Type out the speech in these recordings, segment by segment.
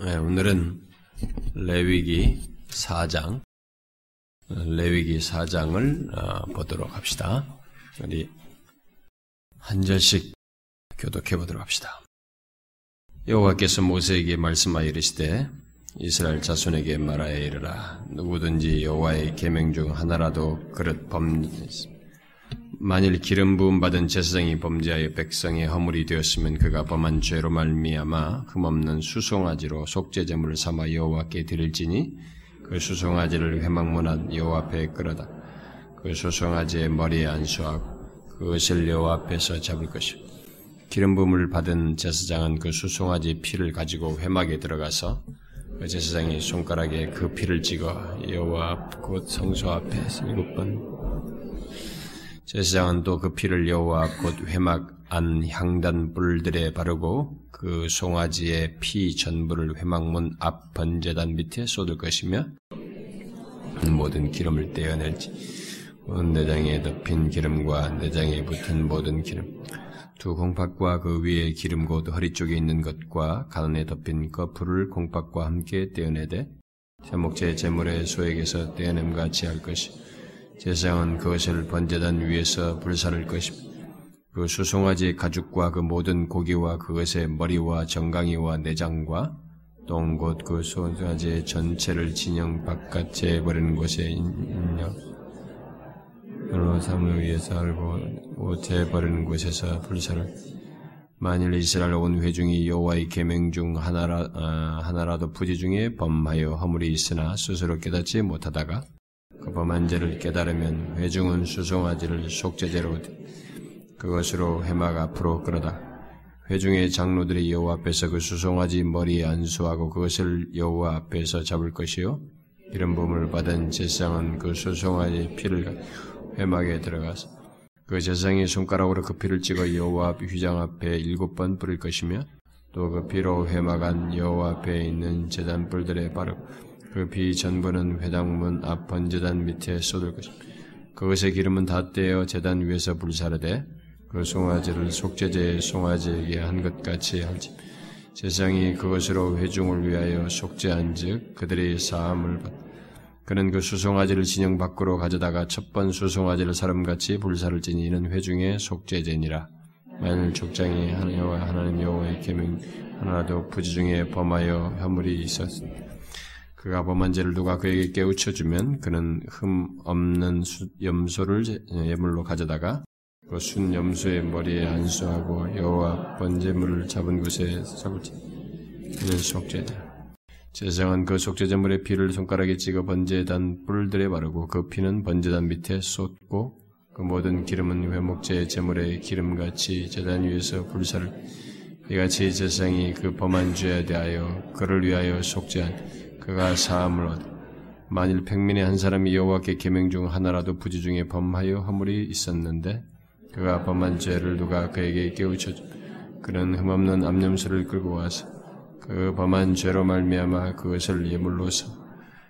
네, 오늘은 레위기 4장, 레위기 4장을 어, 보도록 합시다. 우리 한 절씩 교독해 보도록 합시다. 여호와께서 모세에게 말씀하여 이르시되 이스라엘 자손에게 말하여 이르라 누구든지 여호와의 계명 중 하나라도 그릇 범 만일 기름 부음 받은 제사장이 범죄하여 백성의 허물이 되었으면 그가 범한 죄로 말미암아 흠없는 수송아지로 속죄 제물을 삼아 여호와께 드릴지니 그 수송아지를 회막문안 여호와 앞에 끌어다. 그 수송아지의 머리에 안수하고 그것을 여호와 앞에서 잡을 것이요 기름 부음을 받은 제사장은 그 수송아지 피를 가지고 회막에 들어가서 그 제사장이 손가락에 그 피를 찍어 여호와 앞 곧 성소 앞에 일곱 번 제사장은 또 그 피를 여호와 곧 회막 안 향단 뿔들에 바르고 그 송아지의 피 전부를 회막문 앞 번제단 밑에 쏟을 것이며 모든 기름을 떼어낼지 내장에 덮인 기름과 내장에 붙은 모든 기름 두 공팍과 그 위에 기름 곧 허리 쪽에 있는 것과 가난에 덮인 거풀을 공팍과 함께 떼어내되 제목제 제물의 소액에서 떼어냄 같이 할 것이 제사장은 그것을 번제단 위에서 불사를 것이며 그 수송아지 가죽과 그 모든 고기와 그것의 머리와 정강이와 내장과 똥곧 그 수송아지 전체를 진영 바깥에 버리는 곳에 인력 여러 삶을 위해서 알고 옷에 버리는 곳에서 불사를 만일 이스라엘 온 회중이 여호와의 계명 중 하나라, 아, 하나라도 부지 중에 범하여 허물이 있으나 스스로 깨닫지 못하다가 그 범한 죄를 깨달으면 회중은 수송아지를 속죄제로 그것으로 회막 앞으로 끌어다. 회중의 장로들이 여호와 앞에서 그 수송아지 머리에 안수하고 그것을 여호와 앞에서 잡을 것이요? 이런 부음을 받은 제사장은 그 수송아지 피를 회막에 들어가서 그 제사장이 손가락으로 그 피를 찍어 여호와 휘장 앞에 일곱 번 뿌릴 것이며 또 그 피로 회막 안 여호와 앞에 있는 제단 뿔들에 바르고 그피 전부는 회당문 앞 번제단 밑에 쏟을 것입니다. 그것의 기름은 다 떼어 제단 위에서 불사르되 그 송아지를 속죄제의 송아지에게 한 것 같이 할지 세상이 그것으로 회중을 위하여 속죄한즉 그들의 사함을 받. 그는 그 수송아지를 진영 밖으로 가져다가 첫 번 수송아지를 사람같이 불사를 지니 이는 회중의 속죄제니라. 만일 족장이 하나님과 하나님 여호와의 계명 하나라도 부지 중에 범하여 허물이 있었습니다. 그가 범한 죄를 누가 그에게 깨우쳐 주면 그는 흠 없는 염소를 예물로 가져다가 그 순 염소의 머리에 안수하고 여호와 번제물을 잡은 곳에 잡을지 그는 속죄다. 제사장은 그 속죄제물의 피를 손가락에 찍어 번제단 뿔들에 바르고 그 피는 번제단 밑에 쏟고 그 모든 기름은 회목제 제물의 기름같이 제단 위에서 불사를 이같이 제사장이 그 범한 죄에 대하여 그를 위하여 속죄한 그가 사함을 얻 만일 백민의 한 사람이 여호와께 계명 중 하나라도 부지 중에 범하여 허물이 있었는데 그가 범한 죄를 누가 그에게 깨우쳐 그는 흠없는 암염소를 끌고 와서 그 범한 죄로 말미암아 그것을 예물로서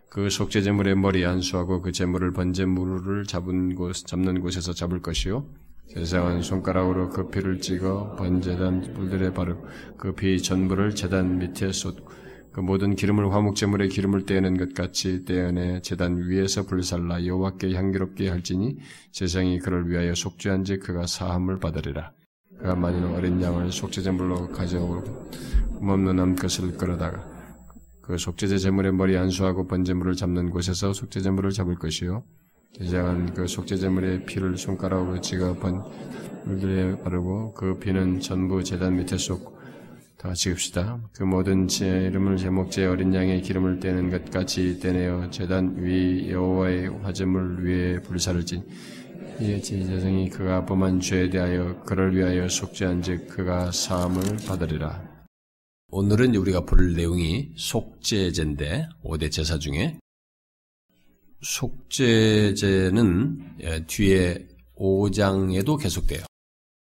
그 속죄 제물의 머리 안수하고 그 제물을 번제물을 잡은 곳 잡는 곳에서 잡을 것이요. 세상은 손가락으로 그 피를 찍어 번제단 뿔들에 바르고 그 피 전부를 제단 밑에 쏟고 그 모든 기름을 화목제물의 기름을 떼어낸 것 같이 떼어내 제단 위에서 불살라 여호와께 향기롭게 할지니 세상이 그를 위하여 속죄한즉 그가 사함을 받으리라. 그가 만일 어린 양을 속죄제물로 가져오고 흠없는 암 것을 끌어다가 그 속죄제 제물의 머리 안수하고 번제물을 잡는 곳에서 속죄제물을 잡을 것이요 제장은 그 속죄제물의 피를 손가락으로 찍어 번물들에 바르고 그 피는 전부 제단 밑에 쏟고 다 같이 읍시다. 그 모든 제 이름을 제목제 어린 양의 기름을 떼는 것 같이 떼내어 제단 위 여호와의 화제물 위에 불사를 진 이에 제사장이 그가 범한 죄에 대하여 그를 위하여 속죄한즉 그가 사함을 받으리라. 오늘은 우리가 볼 내용이 속죄제인데 5대 제사 중에 속죄제는 예, 뒤에 5장에도 계속돼요.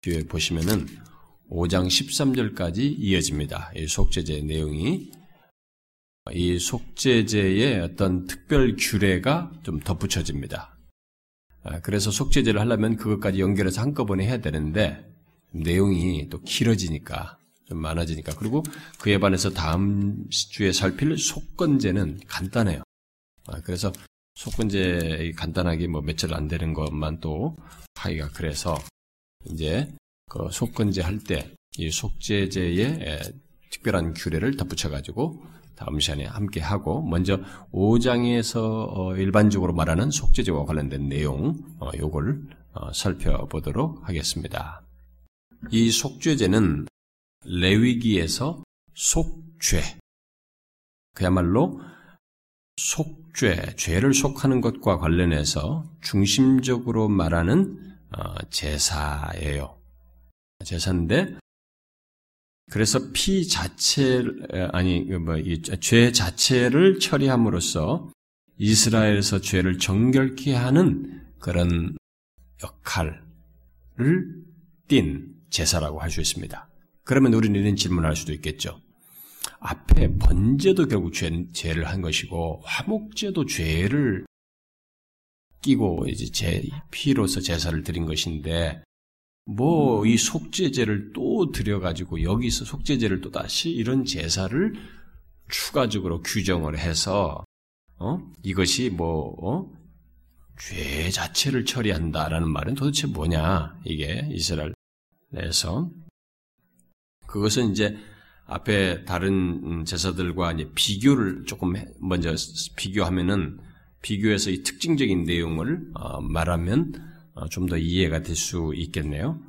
뒤에 보시면은 5장 13절까지 이어집니다. 이 속죄제 내용이 이 속죄제의 어떤 특별 규례가 좀 덧붙여집니다. 아, 그래서 속죄제를 하려면 그것까지 연결해서 한꺼번에 해야 되는데 내용이 또 길어지니까 좀 많아지니까. 그리고 그에 반해서 다음 주에 살필 속건제는 간단해요. 아, 그래서 속건제 간단하게 뭐 며칠 안 되는 것만 또 하기가 그래서 이제 그 속건제 할 때 이 속제제에 특별한 규례를 덧붙여가지고 다음 시간에 함께 하고 먼저 5장에서 어, 일반적으로 말하는 속죄제와 관련된 내용 어, 요걸 어, 살펴보도록 하겠습니다. 이 속죄제는 레위기에서 속죄 그야말로 속죄, 죄를 속하는 것과 관련해서 중심적으로 말하는 제사예요. 제사인데 그래서 피 자체 아니 그 뭐죄 자체를 처리함으로써 이스라엘에서 죄를 정결케 하는 그런 역할을 띤 제사라고 할 수 있습니다. 그러면 우리는 이런 질문을 할 수도 있겠죠. 앞에 번제도 결국 죄, 죄를 한 것이고 화목제도 죄를 끼고 이제 제 피로서 제사를 드린 것인데 뭐 이 속죄제를 또 들여가지고 여기서 속죄제를 또 다시 이런 제사를 추가적으로 규정을 해서 어? 이것이 뭐 어? 죄 자체를 처리한다라는 말은 도대체 뭐냐 이게 이스라엘에서 그것은 이제 앞에 다른 제사들과 이제 비교를 조금 먼저 비교하면은 비교해서 이 특징적인 내용을 어, 말하면 어, 좀 더 이해가 될 수 있겠네요.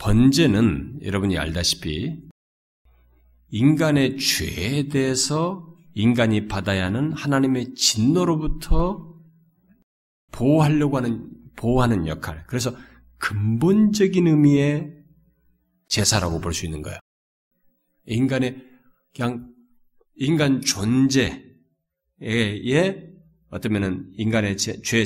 번제는 여러분이 알다시피 인간의 죄에 대해서 인간이 받아야 하는 하나님의 진노로부터 보호하려고 하는 보호하는 역할. 그래서 근본적인 의미의 제사라고 볼 수 있는 거예요. 인간의 그냥 인간 존재에 어떠면은 인간의 죄,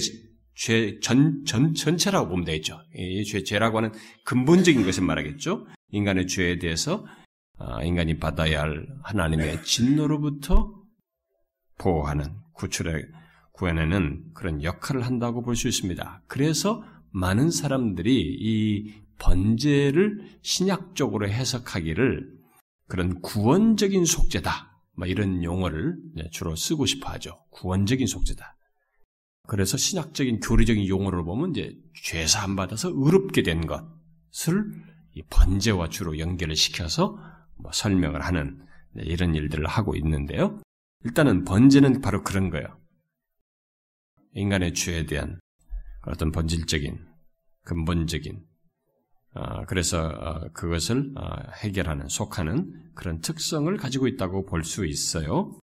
죄 전, 전, 전체라고 보면 되겠죠. 이 죄, 죄라고 하는 근본적인 것을 말하겠죠. 인간의 죄에 대해서 아, 인간이 받아야 할 하나님의 진노로부터 보호하는 구출에 구해내는 그런 역할을 한다고 볼 수 있습니다. 그래서 많은 사람들이 이 번제를 신약적으로 해석하기를 그런 구원적인 속죄다. 뭐 이런 용어를 주로 쓰고 싶어 하죠. 구원적인 속죄다. 그래서 신학적인 교리적인 용어를 보면 이제 죄 사함 받아서 의롭게 된 것을 이 번제와 주로 연결을 시켜서 뭐 설명을 하는 이런 일들을 하고 있는데요. 일단은 번제는 바로 그런 거예요. 인간의 죄에 대한 어떤 본질적인 근본적인 어, 그래서 어, 그것을 어, 해결하는 속하는 그런 특성을 가지고 있다고 볼 수 있어요.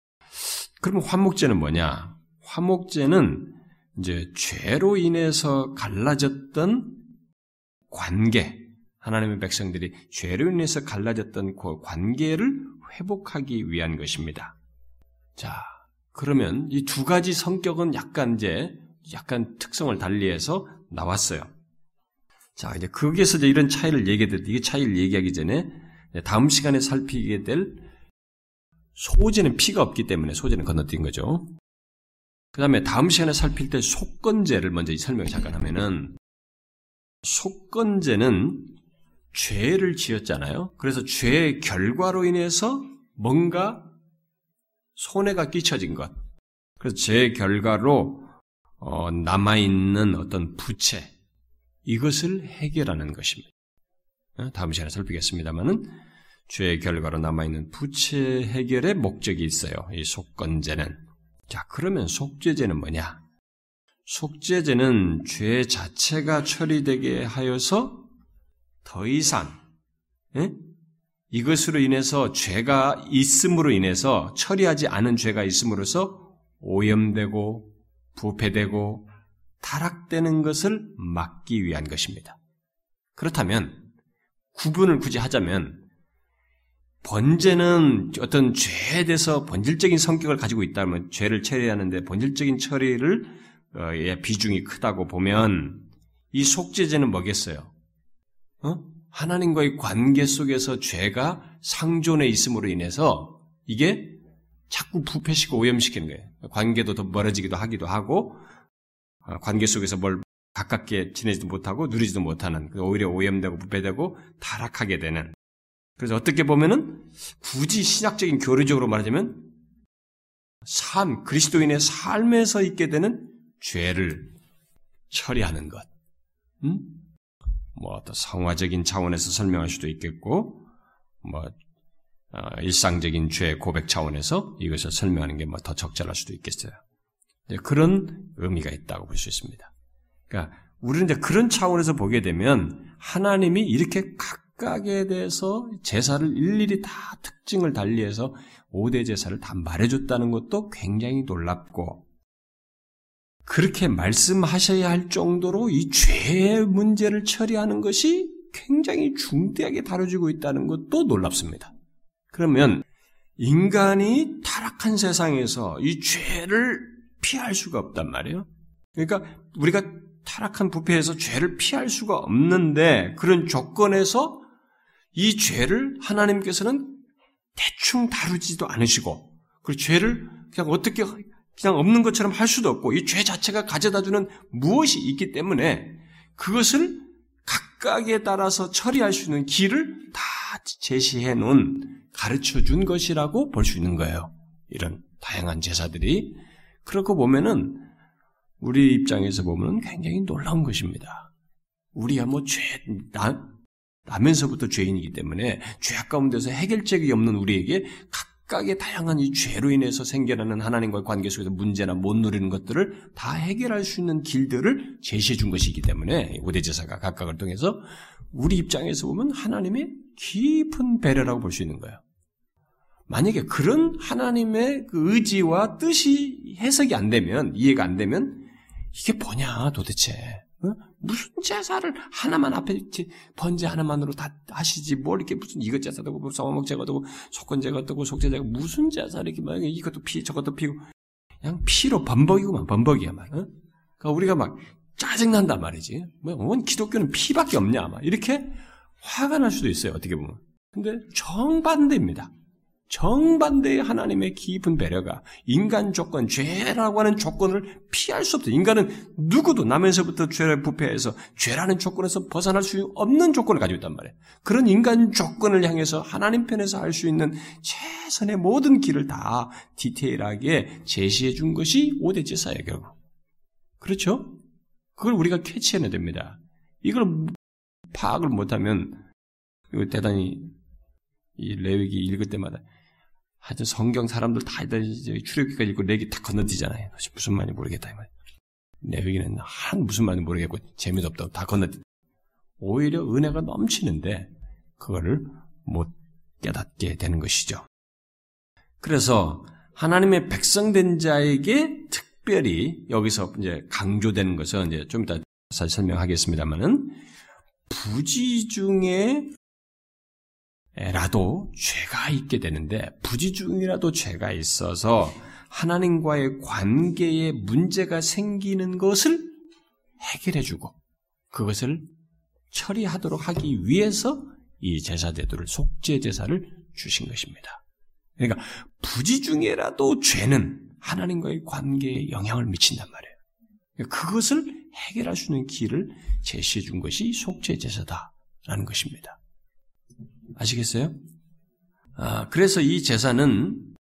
그러면 화목제는 뭐냐? 화목제는 이제 죄로 인해서 갈라졌던 관계, 하나님의 백성들이 죄로 인해서 갈라졌던 그 관계를 회복하기 위한 것입니다. 자, 그러면 이 두 가지 성격은 약간 이제 약간 특성을 달리해서 나왔어요. 자, 이제 거기에서 이제 이런 차이를 얘기해 이 차이를 얘기하기 전에 다음 시간에 살피게 될 소재는 피가 없기 때문에 소재는 건너뛴 거죠. 그 다음에 다음 시간에 살필 때 속건제를 먼저 설명 잠깐 하면은 속건제는 죄를 지었잖아요. 그래서 죄의 결과로 인해서 뭔가 손해가 끼쳐진 것. 그래서 죄의 결과로 어, 남아있는 어떤 부채, 이것을 해결하는 것입니다. 어, 다음 시간에 살피겠습니다만은 죄의 결과로 남아있는 부채 해결의 목적이 있어요. 이 속건제는. 자, 그러면 속죄제는 뭐냐? 속죄제는 죄 자체가 처리되게 하여서 더 이상 에? 이것으로 인해서 죄가 있음으로 인해서 처리하지 않은 죄가 있음으로써 오염되고 부패되고 타락되는 것을 막기 위한 것입니다. 그렇다면 구분을 굳이 하자면 번제는 어떤 죄에 대해서 본질적인 성격을 가지고 있다면 죄를 처리하는데 본질적인 처리를 어, 비중이 크다고 보면 이 속죄제는 뭐겠어요? 어? 하나님과의 관계 속에서 죄가 상존해 있음으로 인해서 이게 자꾸 부패시고 오염시키는 거예요. 관계도 더 멀어지기도 하기도 하고 어, 관계 속에서 뭘 가깝게 지내지도 못하고 누리지도 못하는 오히려 오염되고 부패되고 타락하게 되는 그래서 어떻게 보면은 굳이 신학적인 교리적으로 말하자면 삶, 그리스도인의 삶에서 있게 되는 죄를 처리하는 것. 음? 뭐 어떤 성화적인 차원에서 설명할 수도 있겠고, 뭐 어, 일상적인 죄 고백 차원에서 이것을 설명하는 게뭐더 적절할 수도 있겠어요. 그런 의미가 있다고 볼 수 있습니다. 그러니까 우리는 이제 그런 차원에서 보게 되면 하나님이 이렇게 각 각에 대해서 제사를 일일이 다 특징을 달리해서 5대 제사를 다 말해줬다는 것도 굉장히 놀랍고 그렇게 말씀하셔야 할 정도로 이 죄의 문제를 처리하는 것이 굉장히 중대하게 다뤄지고 있다는 것도 놀랍습니다. 그러면 인간이 타락한 세상에서 이 죄를 피할 수가 없단 말이에요. 그러니까 우리가 타락한 부패에서 죄를 피할 수가 없는데 그런 조건에서 이 죄를 하나님께서는 대충 다루지도 않으시고 그 죄를 그냥 어떻게 그냥 없는 것처럼 할 수도 없고 이 죄 자체가 가져다주는 무엇이 있기 때문에 그것을 각각에 따라서 처리할 수 있는 길을 다 제시해 놓은 가르쳐 준 것이라고 볼 수 있는 거예요. 이런 다양한 제사들이 그렇고 보면은 우리 입장에서 보면 굉장히 놀라운 것입니다. 우리야 뭐 죄, 나, 나면서부터 죄인이기 때문에 죄악 가운데서 해결책이 없는 우리에게 각각의 다양한 이 죄로 인해서 생겨나는 하나님과의 관계 속에서 문제나 못 누리는 것들을 다 해결할 수 있는 길들을 제시해 준 것이기 때문에 오대제사가 각각을 통해서 우리 입장에서 보면 하나님의 깊은 배려라고 볼 수 있는 거예요. 만약에 그런 하나님의 그 의지와 뜻이 해석이 안 되면, 이해가 안 되면, 이게 뭐냐, 도대체. 어? 무슨 제사를 하나만 앞에 번제 하나만으로 다 하시지 뭘 이렇게 무슨 이것 제사도 고 성목 제거도 속건 제거도 속제 제거 무슨 제사 이렇게 막 이것도 피 저것도 피고 그냥 피로 범벅이고만 범벅이야 말. 어? 그러니까 우리가 막 짜증 난단 말이지. 뭐원 기독교는 피밖에 없냐 막 이렇게 화가 날 수도 있어요 어떻게 보면. 근데 정반대입니다. 정반대의 하나님의 깊은 배려가 인간 조건, 죄라고 하는 조건을 피할 수 없다. 인간은 누구도 나면서부터 죄를 부패해서 죄라는 조건에서 벗어날 수 없는 조건을 가지고 있단 말이에요. 그런 인간 조건을 향해서 하나님 편에서 할 수 있는 최선의 모든 길을 다 디테일하게 제시해 준 것이 오대 제사예요, 결국. 그렇죠? 그걸 우리가 캐치해내야 됩니다. 이걸 파악을 못하면 대단히 이 레위기 읽을 때마다 하여튼 성경 사람들 다 이제 출애기까지 읽고 레기 다 건너뛰잖아요. 무슨 말인지 모르겠다 이 말. 레위기는 한 무슨 말인지 모르겠고 재미도 없다고 다 건너뛰. 오히려 은혜가 넘치는데 그거를 못 깨닫게 되는 것이죠. 그래서 하나님의 백성된 자에게 특별히 여기서 이제 강조되는 것은 이제 좀 이따 사실 설명하겠습니다만은 부지 중에 라도 죄가 있게 되는데 부지 중이라도 죄가 있어서 하나님과의 관계에 문제가 생기는 것을 해결해주고 그것을 처리하도록 하기 위해서 이 제사 제도를 속죄 제사를 주신 것입니다. 그러니까 부지 중에라도 죄는 하나님과의 관계에 영향을 미친단 말이에요. 그것을 해결할 수 있는 길을 제시해 준 것이 속죄 제사다라는 것입니다. 아시겠어요? 아, 그래서 이 제사는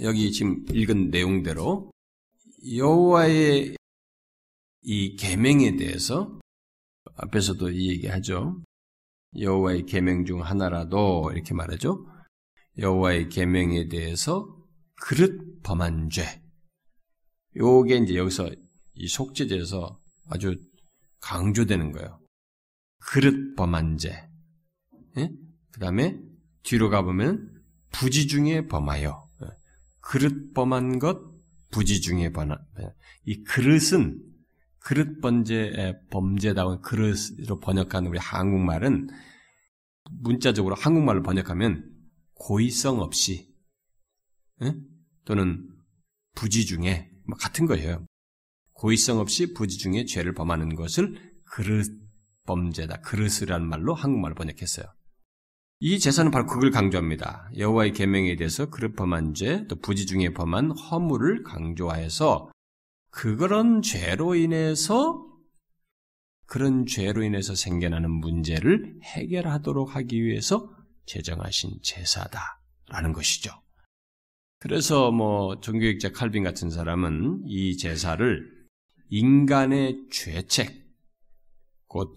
여기 지금 읽은 내용대로 여호와의 이 계명에 대해서 앞에서도 이 얘기하죠. 여호와의 계명 중 하나라도 이렇게 말하죠. 여호와의 계명에 대해서 그릇 범한 죄. 요게 이제 여기서 이 속죄제에서 아주 강조되는 거예요. 그릇 범한 죄. 예? 그 다음에 뒤로 가보면 부지 중에 범하여 예. 그릇 범한 것 부지 중에 범하 이 그릇은 그릇 번제 범죄다운 그릇으로 번역하는 우리 한국말은 문자적으로 한국말로 번역하면 고의성 없이 예? 또는 부지 중에 뭐 같은 거예요. 고의성 없이 부지 중에 죄를 범하는 것을 그릇 범죄다. 그릇이라는 말로 한국말로 번역했어요. 이 제사는 바로 그걸 강조합니다. 여호와의 계명에 대해서 그릇 범한 죄, 또 부지 중에 범한 허물을 강조하여서 그런 죄로 인해서 그런 죄로 인해서 생겨나는 문제를 해결하도록 하기 위해서 제정하신 제사다라는 것이죠. 그래서 뭐 종교학자 칼빈 같은 사람은 이 제사를 인간의 죄책, 곧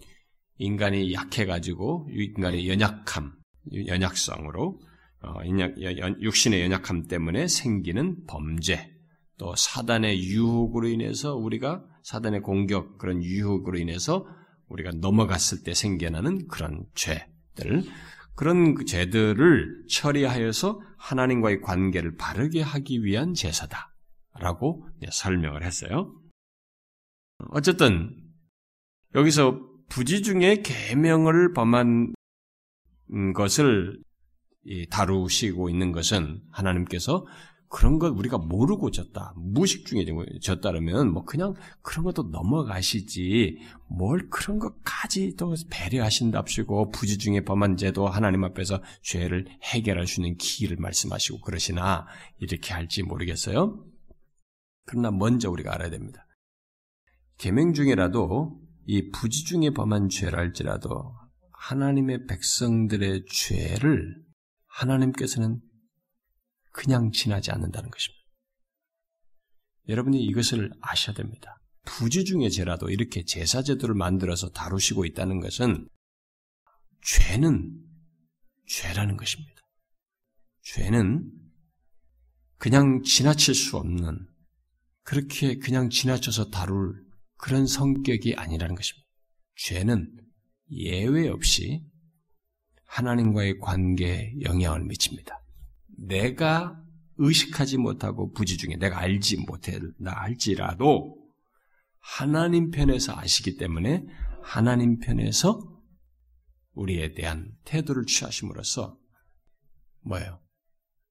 인간이 약해가지고 인간의 연약함, 연약성으로 어, 육신의 연약함 때문에 생기는 범죄, 또 사단의 유혹으로 인해서 우리가 사단의 공격 그런 유혹으로 인해서 우리가 넘어갔을 때 생겨나는 그런 죄들, 그런 그 죄들을 처리하여서 하나님과의 관계를 바르게 하기 위한 제사다라고 설명을 했어요. 어쨌든 여기서 부지 중에 계명을 범한 것을 다루시고 있는 것은 하나님께서 그런 것 우리가 모르고 졌다. 무식 중에 졌다면 뭐 그냥 그런 것도 넘어가시지. 뭘 그런 것까지 또 배려하신답시고 부지 중에 범한 죄도 하나님 앞에서 죄를 해결할 수 있는 기회를 말씀하시고 그러시나 이렇게 할지 모르겠어요. 그러나 먼저 우리가 알아야 됩니다. 계명 중에라도 이 부지 중에 범한 죄랄지라도 하나님의 백성들의 죄를 하나님께서는 그냥 지나지 않는다는 것입니다. 여러분이 이것을 아셔야 됩니다. 부지 중의 죄라도 이렇게 제사제도를 만들어서 다루시고 있다는 것은 죄는 죄라는 것입니다. 죄는 그냥 지나칠 수 없는 그렇게 그냥 지나쳐서 다룰 그런 성격이 아니라는 것입니다. 죄는 예외 없이 하나님과의 관계에 영향을 미칩니다. 내가 의식하지 못하고 부지 중에 내가 알지 못했나 할지라도 하나님 편에서 아시기 때문에 하나님 편에서 우리에 대한 태도를 취하심으로써 뭐예요?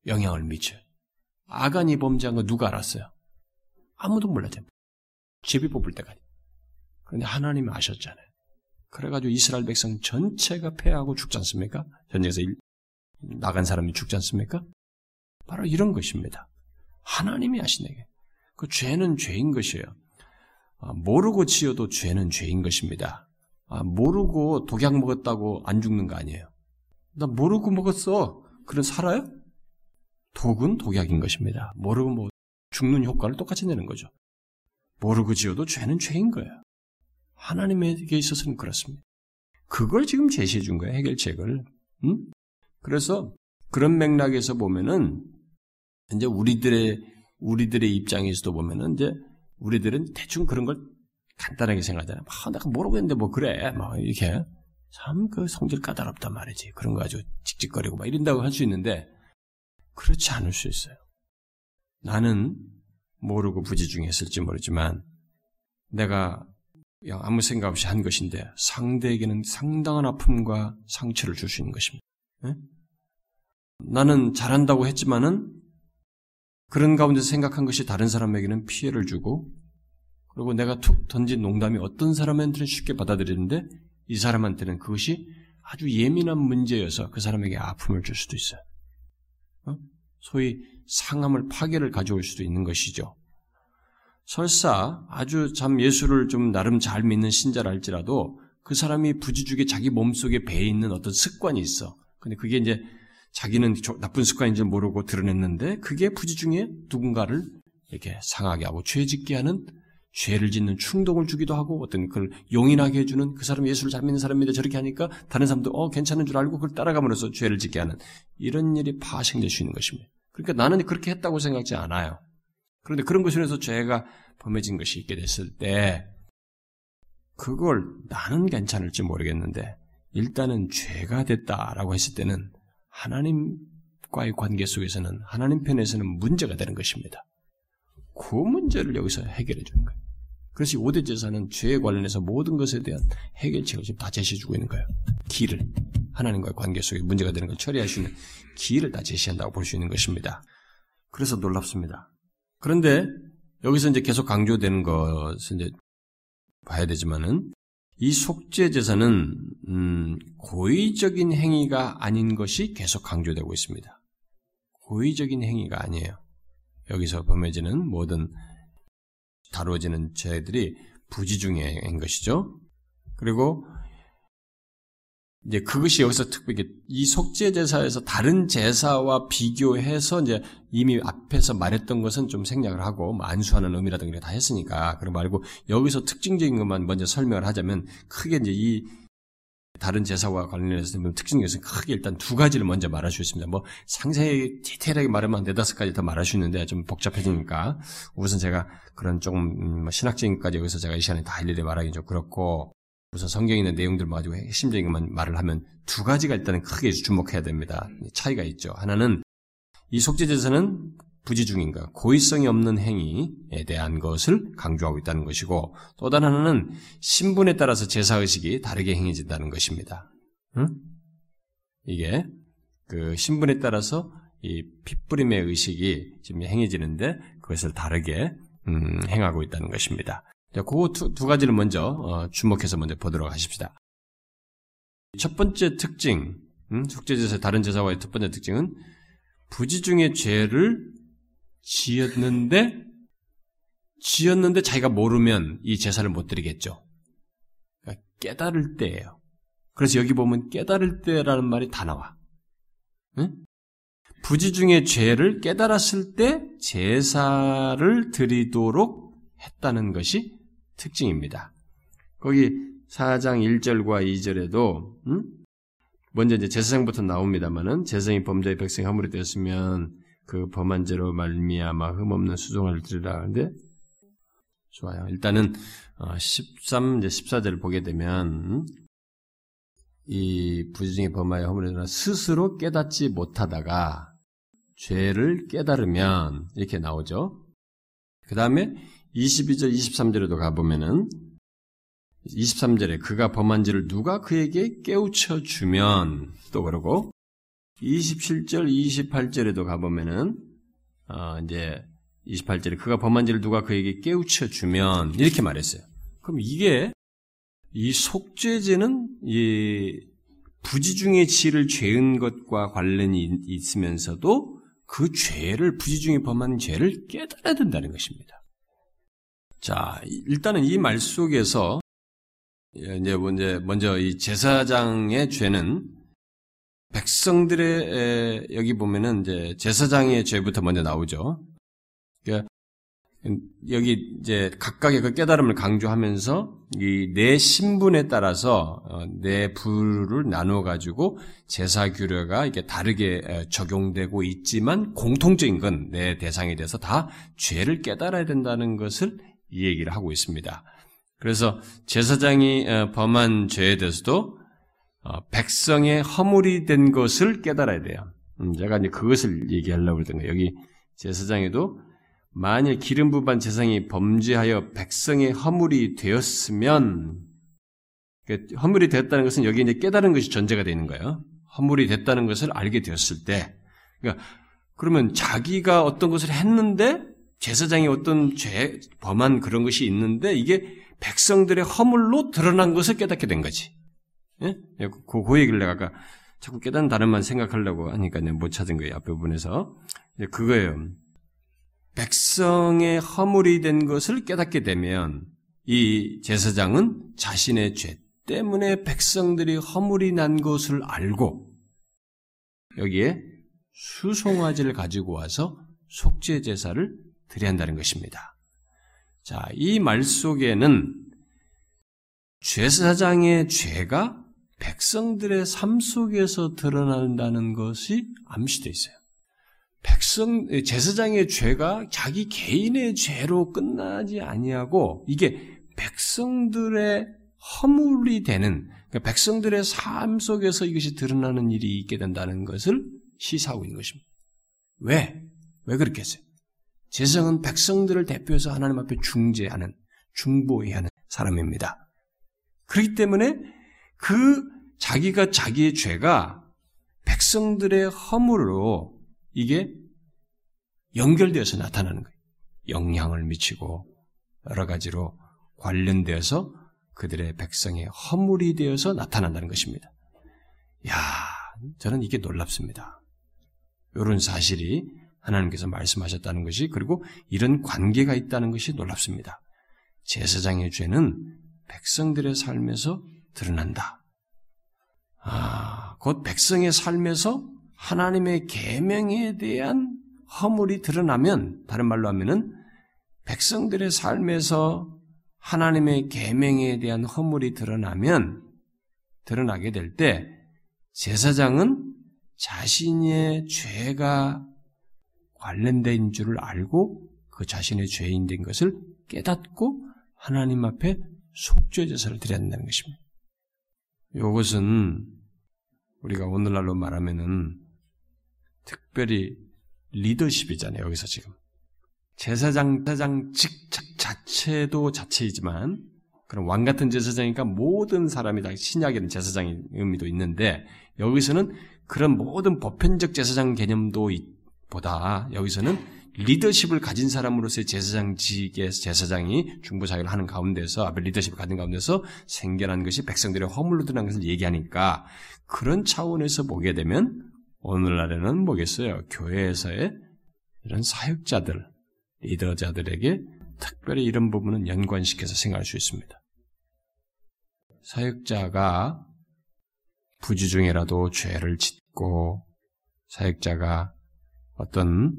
영향을 미쳐요. 아간이 범죄한 거 누가 알았어요? 아무도 몰랐잖아요. 제비 뽑을 때까지. 그런데 하나님이 아셨잖아요. 그래가지고 이스라엘 백성 전체가 패하고 죽지 않습니까? 전쟁에서 나간 사람이 죽지 않습니까? 바로 이런 것입니다. 하나님이 하시네게. 그 죄는 죄인 것이에요. 아, 모르고 지어도 죄는 죄인 것입니다. 아, 모르고 독약 먹었다고 안 죽는 거 아니에요. 나 모르고 먹었어. 그럼 살아요? 독은 독약인 것입니다. 모르고 뭐 죽는 효과를 똑같이 내는 거죠. 모르고 지어도 죄는 죄인 거예요. 하나님에게 있어서는 그렇습니다. 그걸 지금 제시해 준 거예요. 해결책을. 응? 그래서 그런 맥락에서 보면은 이제 우리들의 우리들의 입장에서도 보면은 이제 우리들은 대충 그런 걸 간단하게 생각하잖아요. 아, 내가 모르고 했는데 뭐 그래. 막 이렇게 참 그 성질 까다롭단 말이지. 그런 거 가지고 칙칙거리고 막 이런다고 할 수 있는데 그렇지 않을 수 있어요. 나는 모르고 부지중했을지 모르지만 내가 아무 생각 없이 한 것인데 상대에게는 상당한 아픔과 상처를 줄 수 있는 것입니다. 네? 나는 잘한다고 했지만은 그런 가운데 생각한 것이 다른 사람에게는 피해를 주고 그리고 내가 툭 던진 농담이 어떤 사람한테는 쉽게 받아들이는데 이 사람한테는 그것이 아주 예민한 문제여서 그 사람에게 아픔을 줄 수도 있어요. 어? 소위 상함을 파괴를 가져올 수도 있는 것이죠. 설사 아주 참 예수를 좀 나름 잘 믿는 신자랄지라도 그 사람이 부지중에 자기 몸속에 배에 있는 어떤 습관이 있어. 근데 그게 이제 자기는 나쁜 습관인지 모르고 드러냈는데 그게 부지중에 누군가를 이렇게 상하게 하고 죄 짓게 하는 죄를 짓는 충동을 주기도 하고 어떤 그걸 용인하게 해주는 그 사람 예수를 잘 믿는 사람인데 저렇게 하니까 다른 사람도 어 괜찮은 줄 알고 그걸 따라감으로써 죄를 짓게 하는 이런 일이 파생될 수 있는 것입니다. 그러니까 나는 그렇게 했다고 생각지 않아요. 그런데 그런 것으로 해서 죄가 범해진 것이 있게 됐을 때 그걸 나는 괜찮을지 모르겠는데 일단은 죄가 됐다라고 했을 때는 하나님과의 관계 속에서는 하나님 편에서는 문제가 되는 것입니다. 그 문제를 여기서 해결해 주는 거예요. 그래서 5대 제사는 죄에 관련해서 모든 것에 대한 해결책을 지금 다 제시해 주고 있는 거예요. 길을 하나님과의 관계 속에 문제가 되는 걸 처리할 수 있는 길을 다 제시한다고 볼 수 있는 것입니다. 그래서 놀랍습니다. 그런데 여기서 이제 계속 강조되는 것을 이제 봐야 되지만은 이 속죄 제사는 음, 고의적인 행위가 아닌 것이 계속 강조되고 있습니다. 고의적인 행위가 아니에요. 여기서 범해지는 모든 다루어지는 죄들이 부지중의 것이죠. 그리고 이제 그것이 여기서 특별히 이 속죄 제사에서 다른 제사와 비교해서 이제 이미 앞에서 말했던 것은 좀 생략을 하고 뭐 안수하는 의미라든가 다 했으니까 그런 말고 여기서 특징적인 것만 먼저 설명을 하자면 크게 이제 이 다른 제사와 관련해서 특징적인 것은 크게 일단 두 가지를 먼저 말할 수 있습니다. 뭐 상세히 디테일하게 말하면 네다섯 가지 더 말할 수 있는데 좀 복잡해지니까 우선 제가 그런 조금 음, 뭐 신학적인 것까지 여기서 제가 이 시간에 다 일일이 말하기 좀 그렇고 우선 성경에 있는 내용들 가지고 핵심적인 것만 말을 하면 두 가지가 일단은 크게 주목해야 됩니다. 차이가 있죠. 하나는 이 속죄제사는 부지중인가 고의성이 없는 행위에 대한 것을 강조하고 있다는 것이고 또 다른 하나는 신분에 따라서 제사 의식이 다르게 행해진다는 것입니다. 응? 이게 그 신분에 따라서 이 핏부림의 의식이 지금 행해지는데 그것을 다르게 음, 행하고 있다는 것입니다. 그 두, 두 가지를 먼저 어, 주목해서 먼저 보도록 하십시다. 첫 번째 특징, 음, 속죄제사 다른 제사와의 첫 번째 특징은 부지중의 죄를 지었는데 지었는데 자기가 모르면 이 제사를 못 드리겠죠. 그러니까 깨달을 때예요. 그래서 여기 보면 깨달을 때라는 말이 다 나와. 응? 부지중의 죄를 깨달았을 때 제사를 드리도록 했다는 것이 특징입니다. 거기 4장 1절과 2절에도 음? 먼저 이제 제사장부터 나옵니다만은 제사장이 범죄의 백성이 허물이 되었으면 그 범한 죄로 말미암아 흠없는 수종을 드리라 하는데 좋아요. 일단은 13 어, 이제 14절을 보게 되면 이 부지중에 범하여 허물이 스스로 깨닫지 못하다가 죄를 깨달으면 이렇게 나오죠. 그 다음에 22절, 23절에도 가보면은 23절에 그가 범한 죄를 누가 그에게 깨우쳐 주면 또 그러고 27절, 28절에도 가보면은 어 이제 28절에 그가 범한 죄를 누가 그에게 깨우쳐 주면 이렇게 말했어요. 그럼 이게 이 속죄죄는 이 부지중의 지를 죄은 것과 관련이 있으면서도 그 죄를 부지중에 범한 죄를 깨달아야 된다는 것입니다. 자, 일단은 이 말 속에서 이제 먼저, 먼저 이 제사장의 죄는 백성들의 여기 보면은 이제 제사장의 죄부터 먼저 나오죠. 그러니까 여기 이제 각각의 그 깨달음을 강조하면서 이 내 신분에 따라서 어, 내 부를 나누어 가지고 제사 규례가 이게 다르게 적용되고 있지만 공통적인 건 내 대상에 대해서 다 죄를 깨달아야 된다는 것을 이 얘기를 하고 있습니다. 그래서 제사장이 어, 범한 죄에 대해서도 어, 백성의 허물이 된 것을 깨달아야 돼요. 음, 제가 이제 그것을 얘기하려고 거예요. 여기 제사장에도 만일 기름 부반 제사장이 범죄하여 백성의 허물이 되었으면 그 허물이 되었다는 것은 여기 이제 깨달은 것이 전제가 되는 거예요. 허물이 됐다는 것을 알게 되었을 때, 그러니까 그러면 자기가 어떤 것을 했는데 제사장이 어떤 죄, 범한 그런 것이 있는데 이게 백성들의 허물로 드러난 것을 깨닫게 된 거지. 예? 그, 그 얘기를 내가 아까 자꾸 깨닫는 단어만 생각하려고 하니까 못 찾은 거예요. 앞 부분에서. 그거예요. 백성의 허물이 된 것을 깨닫게 되면 이 제사장은 자신의 죄 때문에 백성들이 허물이 난 것을 알고 여기에 수송아지를 가지고 와서 속죄 제사를 드려야 한다는 것입니다. 자, 이 말 속에는 죄사장의 죄가 백성들의 삶 속에서 드러난다는 것이 암시되어 있어요. 백성 제사장의 죄가 자기 개인의 죄로 끝나지 아니하고 이게 백성들의 허물이 되는 그러니까 백성들의 삶 속에서 이것이 드러나는 일이 있게 된다는 것을 시사하고 있는 것입니다. 왜? 왜 그렇게 했어요? 제사장은 백성들을 대표해서 하나님 앞에 중재하는, 중보해야 하는 사람입니다. 그렇기 때문에 그 자기가 자기의 죄가 백성들의 허물로 이게 연결되어서 나타나는 거예요. 영향을 미치고 여러 가지로 관련되어서 그들의 백성의 허물이 되어서 나타난다는 것입니다. 야, 저는 이게 놀랍습니다. 이런 사실이 하나님께서 말씀하셨다는 것이 그리고 이런 관계가 있다는 것이 놀랍습니다. 제사장의 죄는 백성들의 삶에서 드러난다. 아, 곧 백성의 삶에서 하나님의 계명에 대한 허물이 드러나면 다른 말로 하면은 백성들의 삶에서 하나님의 계명에 대한 허물이 드러나면 드러나게 될 때 제사장은 자신의 죄가 관련된 줄을 알고 그 자신의 죄인 된 것을 깨닫고 하나님 앞에 속죄 제사를 드려야 한다는 것입니다. 이것은 우리가 오늘날로 말하면은 특별히 리더십이잖아요. 여기서 지금 제사장 제사장 직책 자체도 자체이지만 그런 왕 같은 제사장이니까 모든 사람이 다 신약에는 제사장의 의미도 있는데 여기서는 그런 모든 보편적 제사장 개념도 보다 여기서는 리더십을 가진 사람으로서의 제사장직의 제사장이 중보자기를 하는 가운데서 리더십을 가진 가운데서 생겨난 것이 백성들의 허물로 드러난 것을 얘기하니까 그런 차원에서 보게 되면 오늘날에는 뭐겠어요? 교회에서의 이런 사역자들, 리더자들에게 특별히 이런 부분은 연관시켜서 생각할 수 있습니다. 사역자가 부주 중에라도 죄를 짓고 사역자가 어떤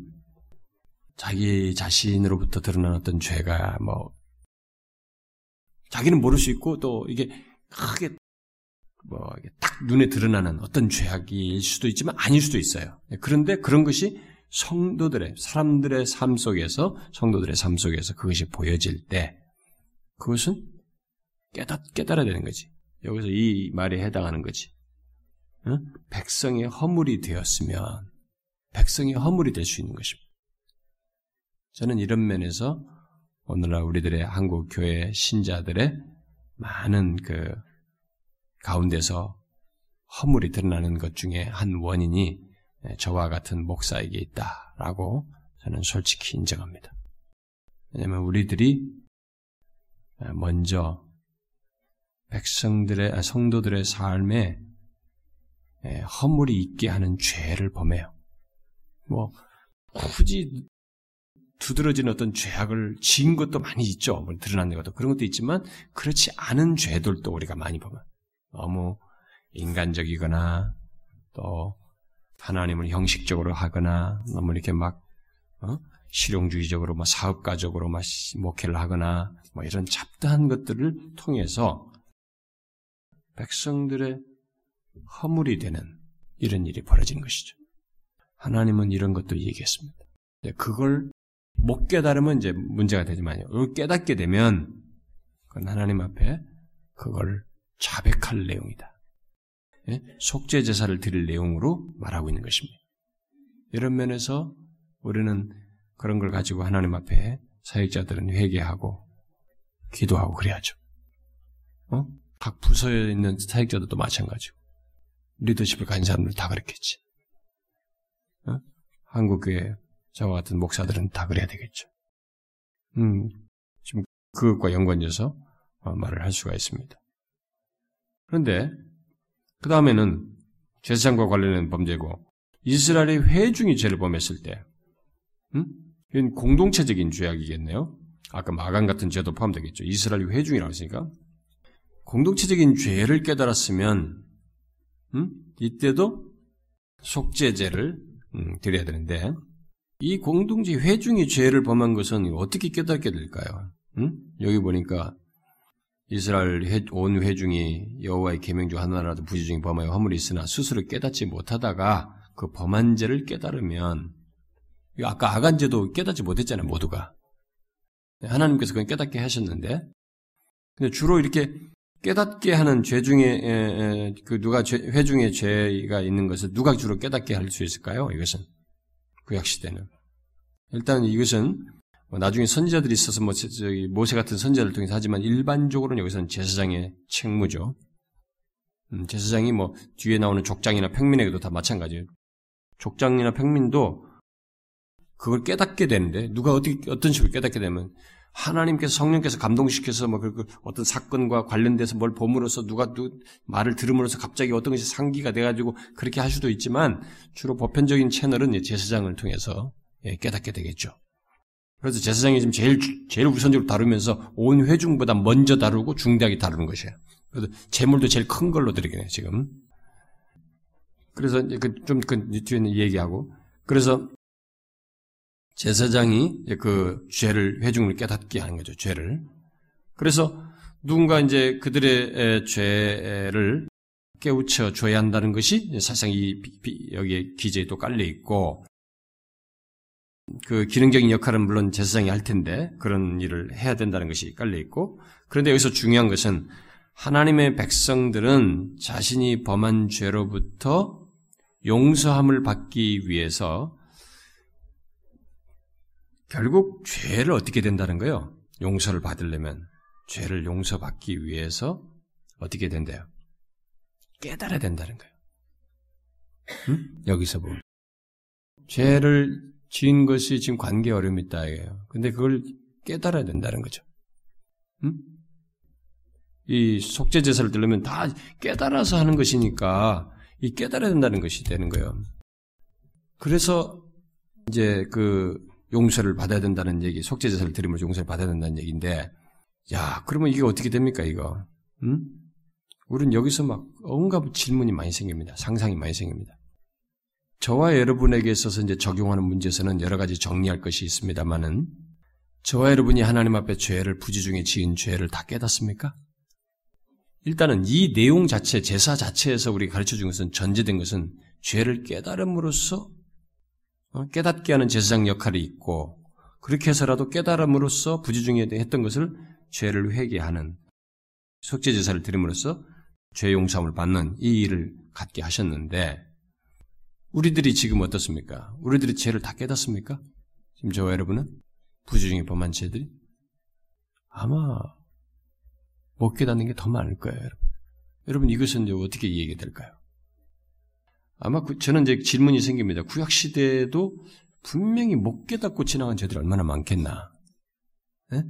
자기 자신으로부터 드러난 어떤 죄가 뭐 자기는 모를 수 있고 또 이게 크게 뭐 딱 눈에 드러나는 어떤 죄악일 수도 있지만 아닐 수도 있어요. 그런데 그런 것이 성도들의 사람들의 삶 속에서 성도들의 삶 속에서 그것이 보여질 때 그것은 깨닫 깨달아야 되는 거지. 여기서 이 말에 해당하는 거지. 응? 백성의 허물이 되었으면 백성의 허물이 될 수 있는 것입니다. 저는 이런 면에서 오늘날 우리들의 한국 교회 신자들의 많은 그 가운데서 허물이 드러나는 것 중에 한 원인이 저와 같은 목사에게 있다라고 저는 솔직히 인정합니다. 왜냐하면 우리들이 먼저 백성들의 아, 성도들의 삶에 허물이 있게 하는 죄를 범해요. 뭐 굳이 두드러진 어떤 죄악을 지은 것도 많이 있죠. 뭐 드러나는 것도 그런 것도 있지만 그렇지 않은 죄들도 우리가 많이 보면 너무 인간적이거나 또 하나님을 형식적으로 하거나 너무 이렇게 막 어? 실용주의적으로 뭐 사업가적으로 막 목회를 하거나 뭐 이런 잡다한 것들을 통해서 백성들의 허물이 되는 이런 일이 벌어지는 것이죠. 하나님은 이런 것도 얘기했습니다. 그걸 못 깨달으면 이제 문제가 되지만요. 깨닫게 되면 그건 하나님 앞에 그걸 자백할 내용이다. 예? 속죄 제사를 드릴 내용으로 말하고 있는 것입니다. 이런 면에서 우리는 그런 걸 가지고 하나님 앞에 사역자들은 회개하고 기도하고 그래야죠. 어? 각 부서에 있는 사역자들도 마찬가지고 리더십을 가진 사람들 다 그렇겠지. 어? 한국교회 저와 같은 목사들은 다 그래야 되겠죠. 음, 지금 그것과 연관돼서 어, 말을 할 수가 있습니다. 그런데 그 다음에는 제사장과 관련된 범죄고 이스라엘의 회중이 죄를 범했을 때, 음? 이건 공동체적인 죄악이겠네요. 아까 마간 같은 죄도 포함되겠죠. 이스라엘 회중이라고 했으니까 공동체적인 죄를 깨달았으면 음? 이때도 속죄죄를 음, 드려야 되는데 이 공동체 회중이 죄를 범한 것은 어떻게 깨닫게 될까요? 음? 여기 보니까 이스라엘 회, 온 회중이 여호와의 계명 중 하나라도 부지 중에 범하여 허물이 있으나 스스로 깨닫지 못하다가 그 범한 죄를 깨달으면 아까 악한 죄도 깨닫지 못했잖아요 모두가 하나님께서 그건 깨닫게 하셨는데 근데 주로 이렇게 깨닫게 하는 죄 중에 그 누가 죄, 회 중에 죄가 있는 것을 누가 주로 깨닫게 할 수 있을까요? 이것은 구약 시대는 일단 이것은 뭐 나중에 선지자들이 있어서 뭐 저기 모세 같은 선지자를 통해서 하지만 일반적으로는 여기서는 제사장의 책무죠. 음, 제사장이 뭐 뒤에 나오는 족장이나 평민에게도 다 마찬가지예요. 족장이나 평민도 그걸 깨닫게 되는데 누가 어떻게 어떤 식으로 깨닫게 되면 하나님께서 성령께서 감동시켜서 뭐 그, 그 어떤 사건과 관련돼서 뭘 봄으로써 누가 누, 말을 들음으로써 갑자기 어떤 것이 상기가 돼가지고 그렇게 할 수도 있지만 주로 보편적인 채널은 제사장을 통해서 예, 깨닫게 되겠죠. 그래서 제사장이 지금 제일, 제일 우선적으로 다루면서 온 회중보다 먼저 다루고 중대하게 다루는 것이에요. 그래서 재물도 제일 큰 걸로 드리긴 해요, 지금. 그래서 그좀그 뒤에는 얘기하고 그래서 제사장이 그 죄를 회중을 깨닫게 하는 거죠. 죄를. 그래서 누군가 이제 그들의 죄를 깨우쳐 줘야 한다는 것이 사실상 이 여기에 기재에 또 깔려 있고 그 기능적인 역할은 물론 제사장이 할 텐데 그런 일을 해야 된다는 것이 깔려 있고 그런데 여기서 중요한 것은 하나님의 백성들은 자신이 범한 죄로부터 용서함을 받기 위해서 결국 죄를 어떻게 된다는 거예요? 용서를 받으려면 죄를 용서받기 위해서 어떻게 된대요? 깨달아야 된다는 거예요. 응? 여기서 보면 죄를 지은 것이 지금 관계 어려움이 있다 이에요. 근데 그걸 깨달아야 된다는 거죠. 응? 이 속죄 제사를 들으면 다 깨달아서 하는 것이니까 이 깨달아야 된다는 것이 되는 거예요. 그래서 이제 그 용서를 받아야 된다는 얘기, 속죄 제사를 드리면 용서를 받아야 된다는 얘기인데, 야, 그러면 이게 어떻게 됩니까 이거? 응? 우리는 여기서 막 온갖 질문이 많이 생깁니다. 상상이 많이 생깁니다. 저와 여러분에게 있어서 이제 적용하는 문제에서는 여러 가지 정리할 것이 있습니다만은 저와 여러분이 하나님 앞에 죄를 부지 중에 지은 죄를 다 깨닫습니까? 일단은 이 내용 자체, 제사 자체에서 우리 가르쳐 준 것은 전제된 것은 죄를 깨달음으로써 어, 깨닫게 하는 제사장 역할이 있고 그렇게 해서라도 깨달음으로써 부지 중에 했던 것을 죄를 회개하는 속죄 제사를 드림으로써 죄 용서함을 받는 이 일을 갖게 하셨는데 우리들이 지금 어떻습니까? 우리들이 죄를 다 깨닫습니까? 지금 저와 여러분은 부주중에 범한 죄들이 아마 못 깨닫는 게 더 많을 거예요, 여러분. 여러분 이것은 이제 어떻게 이해가 될까요? 아마 그, 저는 이제 질문이 생깁니다. 구약 시대에도 분명히 못 깨닫고 지나간 죄들이 얼마나 많겠나? 네?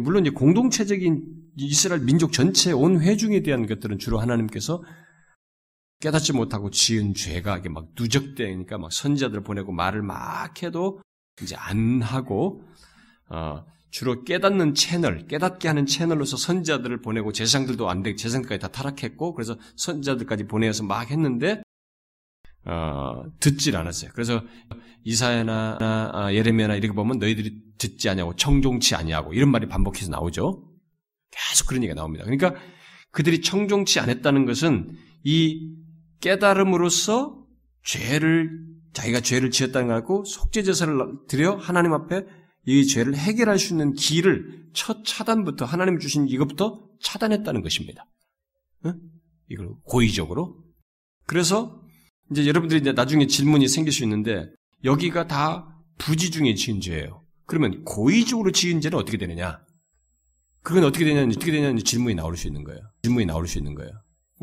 물론 이제 공동체적인 이스라엘 민족 전체 온 회중에 대한 것들은 주로 하나님께서 깨닫지 못하고 지은 죄가 막 누적되니까 막 선지자들 보내고 말을 막 해도 이제 안 하고 어, 주로 깨닫는 채널, 깨닫게 하는 채널로서 선지자들을 보내고 재상들도 안 되고 재상까지 다 타락했고 그래서 선지자들까지 보내서 막 했는데 어, 듣질 않았어요. 그래서 이사야나 아, 예레미야나 이렇게 보면 너희들이 듣지 않냐고 청종치 아니하고 이런 말이 반복해서 나오죠. 계속 그런 얘기가 나옵니다. 그러니까 그들이 청종치 않았다는 것은 이 깨달음으로써 죄를 자기가 죄를 지었다는 걸 알고 속죄 제사를 드려 하나님 앞에 이 죄를 해결할 수 있는 길을 첫 차단부터 하나님 주신 이것부터 차단했다는 것입니다. 응? 이걸 고의적으로. 그래서 이제 여러분들이 이제 나중에 질문이 생길 수 있는데 여기가 다 부지 중에 지은 죄예요. 그러면 고의적으로 지은 죄는 어떻게 되느냐? 그건 어떻게 되냐, 어떻게 되냐는 질문이 나올 수 있는 거예요. 질문이 나올 수 있는 거예요.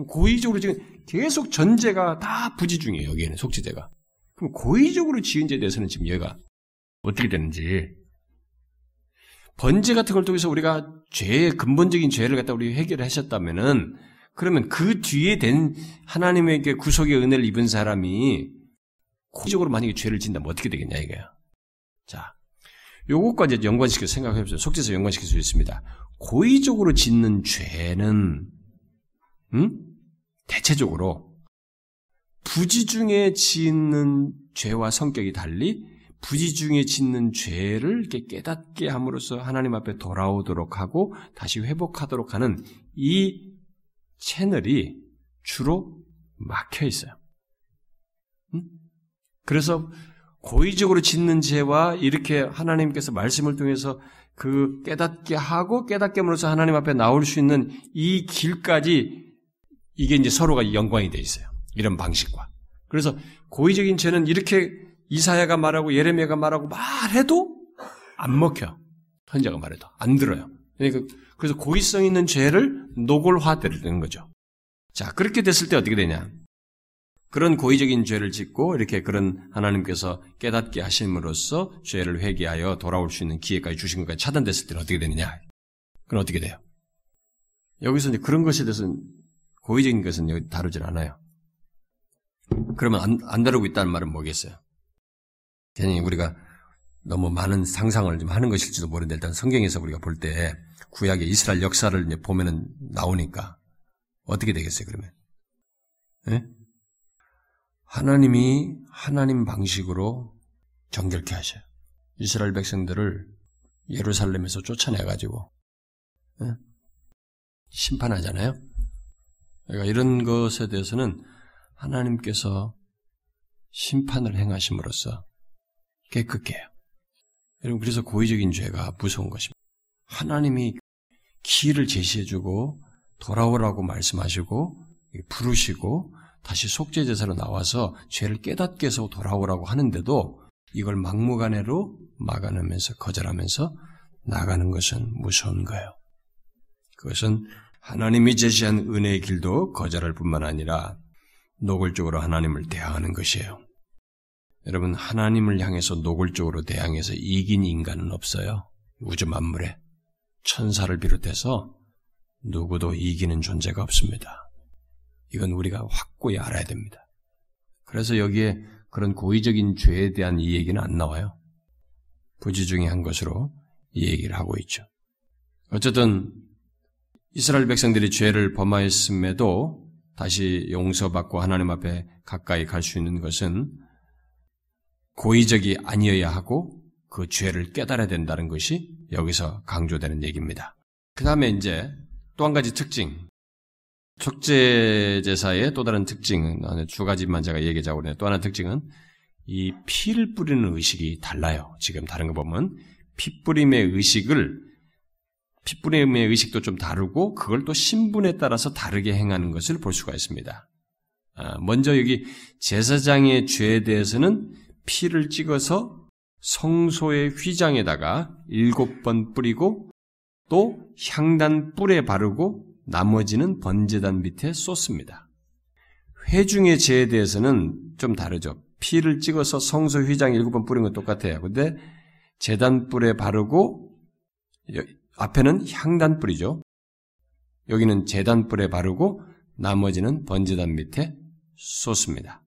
고의적으로 지금 계속 전제가 다 부지 중이에요. 여기에는 속죄제가. 그럼 고의적으로 지은 죄에 대해서는 지금 얘가 어떻게 되는지 번제 같은 걸 통해서 우리가 죄의 근본적인 죄를 갖다 우리 해결하셨다면은 그러면 그 뒤에 된 하나님에게 구속의 은혜를 입은 사람이 고의적으로 만약에 죄를 진다면 어떻게 되겠냐 이거야. 자, 요것과 이제 연관시켜서 생각해 보세요. 속죄서 연관시킬 수 있습니다. 고의적으로 짓는 죄는 음? 대체적으로 부지 중에 짓는 죄와 성격이 달리 부지 중에 짓는 죄를 깨닫게 함으로써 하나님 앞에 돌아오도록 하고 다시 회복하도록 하는 이 채널이 주로 막혀 있어요. 음? 그래서 고의적으로 짓는 죄와 이렇게 하나님께서 말씀을 통해서 그 깨닫게 하고 깨닫게 함으로써 하나님 앞에 나올 수 있는 이 길까지 이게 이제 서로가 연관이 돼 있어요. 이런 방식과. 그래서 고의적인 죄는 이렇게 이사야가 말하고 예레미야가 말하고 말해도 안 먹혀. 선자가 말해도 안 들어요. 그러니까 그래서 고의성 있는 죄를 노골화되는 거죠. 자, 그렇게 됐을 때 어떻게 되냐? 그런 고의적인 죄를 짓고 이렇게 그런 하나님께서 깨닫게 하심으로써 죄를 회개하여 돌아올 수 있는 기회까지 주신 것까지 차단됐을 때는 어떻게 되느냐? 그건 어떻게 돼요? 여기서 이제 그런 것에 대해서는 고의적인 것은 여기 다루질 않아요. 그러면 안, 안 다루고 있다는 말은 뭐겠어요? 괜히 우리가 너무 많은 상상을 좀 하는 것일지도 모르는데 일단 성경에서 우리가 볼 때 구약의 이스라엘 역사를 이제 보면은 나오니까 어떻게 되겠어요 그러면? 네? 하나님이 하나님 방식으로 정결케 하셔요. 이스라엘 백성들을 예루살렘에서 쫓아내가지고 예? 심판하잖아요. 그러니까 이런 것에 대해서는 하나님께서 심판을 행하심으로써 깨끗해요. 여러분 그래서 고의적인 죄가 무서운 것입니다. 하나님이 길을 제시해주고 돌아오라고 말씀하시고 부르시고 다시 속죄 제사로 나와서 죄를 깨닫게 해서 돌아오라고 하는데도 이걸 막무가내로 막아내면서 거절하면서 나가는 것은 무서운 거예요. 그것은 하나님이 제시한 은혜의 길도 거절할 뿐만 아니라 노골적으로 하나님을 대항하는 것이에요. 여러분, 하나님을 향해서 노골적으로 대항해서 이긴 인간은 없어요. 우주 만물에. 천사를 비롯해서 누구도 이기는 존재가 없습니다. 이건 우리가 확고히 알아야 됩니다. 그래서 여기에 그런 고의적인 죄에 대한 이 얘기는 안 나와요. 부지 중에 한 것으로 이 얘기를 하고 있죠. 어쨌든 이스라엘 백성들이 죄를 범하였음에도 다시 용서받고 하나님 앞에 가까이 갈 수 있는 것은 고의적이 아니어야 하고 그 죄를 깨달아야 된다는 것이 여기서 강조되는 얘기입니다. 그 다음에 이제 또 한 가지 특징. 축제 제사의 또 다른 특징은 두 가지만 제가 얘기하자고 그래요. 또 하나 특징은 이 피를 뿌리는 의식이 달라요. 지금 다른 거 보면 피 뿌림의 의식을 피 뿌림의 의식도 좀 다르고 그걸 또 신분에 따라서 다르게 행하는 것을 볼 수가 있습니다. 아, 먼저 여기 제사장의 죄에 대해서는 피를 찍어서 성소의 휘장에다가 일곱 번 뿌리고 또 향단 뿔에 바르고 나머지는 번제단 밑에 쏟습니다. 회중의 죄에 대해서는 좀 다르죠. 피를 찍어서 성소 휘장 일곱 번 뿌린 건 똑같아요. 근데 재단 뿔에 바르고 앞에는 향단 뿔이죠. 여기는 재단 뿔에 바르고 나머지는 번제단 밑에 쏟습니다.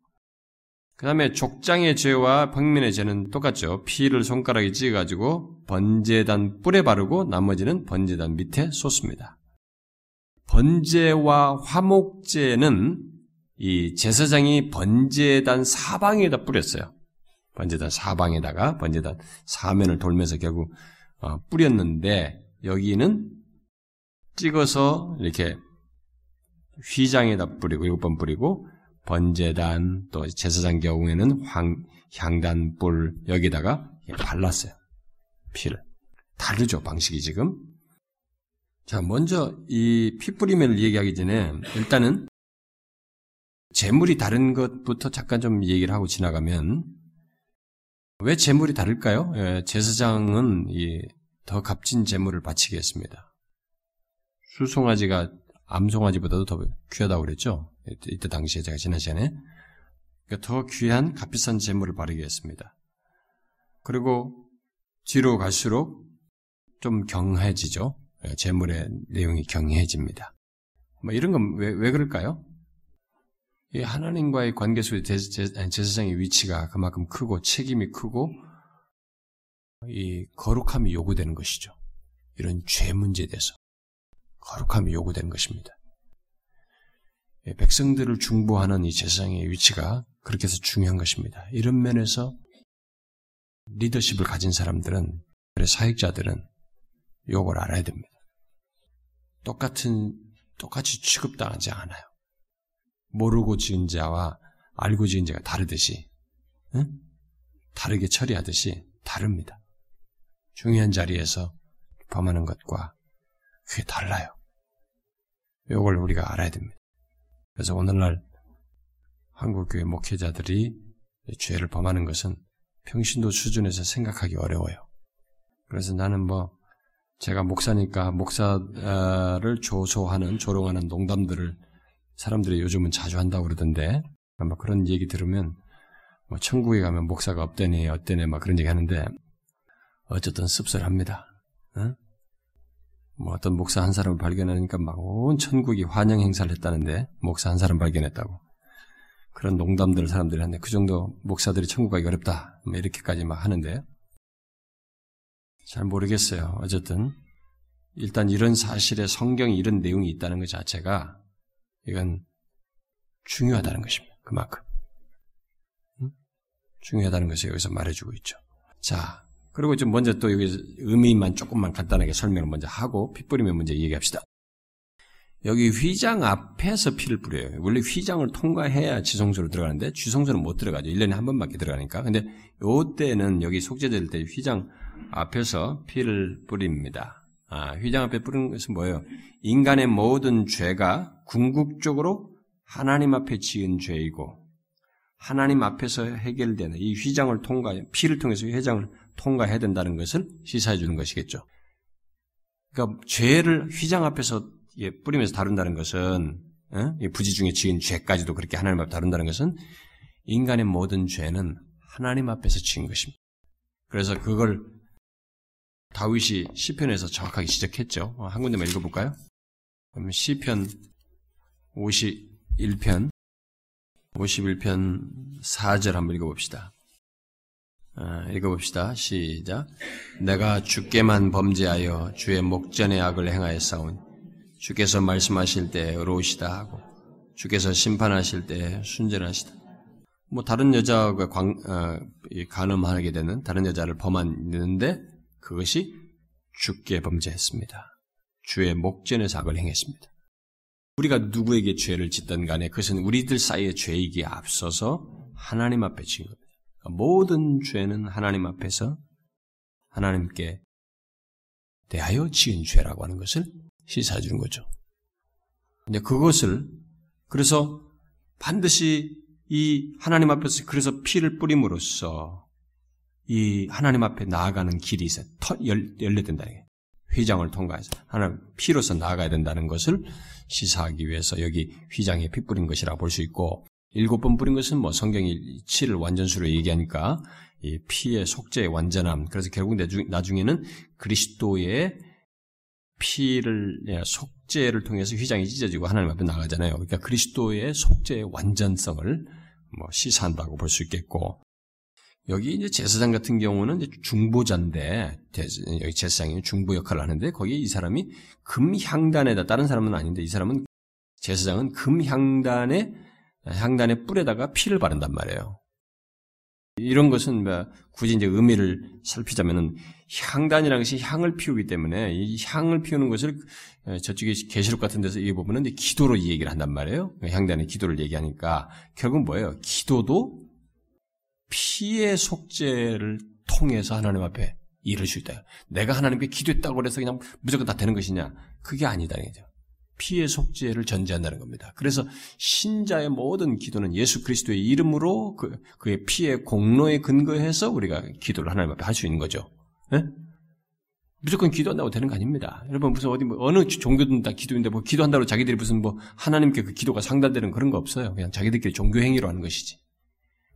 그 다음에 족장의 죄와 평민의 죄는 똑같죠. 피를 손가락에 찍어가지고 번제단 뿔에 바르고 나머지는 번제단 밑에 쏟습니다. 번제와 화목제는 이 제사장이 번제단 사방에다 뿌렸어요. 번제단 사방에다가 번제단 사면을 돌면서 결국 어, 뿌렸는데 여기는 찍어서 이렇게 휘장에다 뿌리고 일곱 번 뿌리고 번제단 또 제사장 경우에는 황, 향단불 여기다가 발랐어요. 피를. 다르죠 방식이 지금. 자 먼저 이 피 뿌림을 얘기하기 전에 일단은 재물이 다른 것부터 잠깐 좀 얘기를 하고 지나가면 왜 재물이 다를까요? 예, 제사장은 더 값진 재물을 바치게 했습니다. 수송아지가 암송아지보다도 더 귀하다고 그랬죠? 이때 당시에 제가 지난 시간에. 그러니까 더 귀한 값비싼 재물을 바르게 했습니다. 그리고 뒤로 갈수록 좀 경해지죠? 예, 재물의 내용이 경해집니다. 뭐 이런 건 왜, 왜 그럴까요? 이 하나님과의 관계 속에 제사장의 위치가 그만큼 크고 책임이 크고 이 거룩함이 요구되는 것이죠. 이런 죄 문제에 대해서. 거룩함이 요구되는 것입니다. 예, 백성들을 중보하는 이 제사장의 위치가 그렇게 해서 중요한 것입니다. 이런 면에서 리더십을 가진 사람들은, 사역자들은 요걸 알아야 됩니다. 똑같은, 똑같이 취급당하지 않아요. 모르고 지은 자와 알고 지은 자가 다르듯이, 응? 다르게 처리하듯이 다릅니다. 중요한 자리에서 범하는 것과 그게 달라요. 이걸 우리가 알아야 됩니다. 그래서 오늘날 한국교회 목회자들이 죄를 범하는 것은 평신도 수준에서 생각하기 어려워요. 그래서 나는 뭐 제가 목사니까 목사를 조소하는 조롱하는 농담들을 사람들이 요즘은 자주 한다고 그러던데 아마 그런 얘기 들으면 뭐 천국에 가면 목사가 없대니 어때네 막 그런 얘기 하는데 어쨌든 씁쓸합니다. 어? 뭐 어떤 목사 한 사람을 발견하니까 막 온 천국이 환영 행사를 했다는데 목사 한 사람 발견했다고 그런 농담들을 사람들이 하는데 그 정도 목사들이 천국 가기 어렵다 뭐 이렇게까지 막 하는데 잘 모르겠어요. 어쨌든 일단 이런 사실에 성경에 이런 내용이 있다는 것 자체가 이건 중요하다는 것입니다. 그만큼 중요하다는 것을 여기서 말해주고 있죠. 자, 그리고 좀 먼저 또 여기 의미만 조금만 간단하게 설명을 먼저 하고 피 뿌리면 문제 얘기합시다. 여기 휘장 앞에서 피를 뿌려요. 원래 휘장을 통과해야 지성소로 들어가는데 지성소는 못 들어가죠. 1년에 한 번밖에 들어가니까. 근데 요때는 여기 속죄될 때 휘장 앞에서 피를 뿌립니다. 아, 휘장 앞에 뿌리는 것은 뭐예요? 인간의 모든 죄가 궁극적으로 하나님 앞에 지은 죄이고 하나님 앞에서 해결되는 이 휘장을 통과, 피를 통해서 휘장을 통과해야 된다는 것을 시사해 주는 것이겠죠. 그러니까 죄를 휘장 앞에서 뿌리면서 다룬다는 것은 어? 부지 중에 지은 죄까지도 그렇게 하나님 앞에 다룬다는 것은 인간의 모든 죄는 하나님 앞에서 지은 것입니다. 그래서 그걸 다윗이 시편에서 정확하게 지적했죠. 어, 한 군데만 읽어볼까요? 그럼 시편 51편 51편 4절 한번 읽어봅시다. 아, 읽어봅시다. 시작. 내가 주께만 범죄하여 주의 목전의 악을 행하였사오니 주께서 말씀하실 때 의로우시다 하고 주께서 심판하실 때 순전하시다. 뭐 다른 여자가 광, 어, 간음하게 되는 다른 여자를 범하는데 그것이 주께 범죄했습니다. 주의 목전에서 악을 행했습니다. 우리가 누구에게 죄를 짓든 간에 그것은 우리들 사이의 죄이기에 앞서서 하나님 앞에 지은 겁니다. 모든 죄는 하나님 앞에서 하나님께 대하여 지은 죄라고 하는 것을 시사해 주는 거죠. 근데 그것을 그래서 반드시 이 하나님 앞에서 그래서 피를 뿌림으로써 이 하나님 앞에 나아가는 길이 있어 열려된다. 휘장을 통과해서 하나님 피로서 나아가야 된다는 것을 시사하기 위해서 여기 휘장에 피 뿌린 것이라 볼 수 있고 일곱 번 뿌린 것은 뭐 성경이 7을 완전수로 얘기하니까 이 피의 속죄의 완전함. 그래서 결국 나중에는 그리스도의 피를 예, 속죄를 통해서 휘장이 찢어지고 하나님 앞에 나가잖아요. 그러니까 그리스도의 속죄의 완전성을 뭐 시사한다고 볼 수 있겠고 여기 이제 제사장 같은 경우는 이제 중보자인데 여기 제사장이 중보 역할을 하는데 거기에 이 사람이 금향단에다 다른 사람은 아닌데 이 사람은 제사장은 금향단에 향단의 뿔에다가 피를 바른단 말이에요. 이런 것은 뭐 굳이 이제 의미를 살피자면은 향단이라는 것이 향을 피우기 때문에 이 향을 피우는 것을 저쪽에 계시록 같은 데서 이 부분은 기도로 이 얘기를 한단 말이에요. 향단의 기도를 얘기하니까 결국 뭐예요? 기도도 피의 속죄를 통해서 하나님 앞에 이룰 수 있다. 내가 하나님께 기도했다고 해서 그냥 무조건 다 되는 것이냐? 그게 아니다. 이죠. 피의 속죄를 전제한다는 겁니다. 그래서 신자의 모든 기도는 예수 그리스도의 이름으로 그, 그의 피의 공로에 근거해서 우리가 기도를 하나님 앞에 할 수 있는 거죠. 네? 무조건 기도한다고 되는 거 아닙니다. 여러분 무슨 어디 뭐 어느 종교든 다 기도인데 뭐 기도한다고 자기들이 무슨 뭐 하나님께 그 기도가 상달되는 그런 거 없어요. 그냥 자기들끼리 종교 행위로 하는 것이지.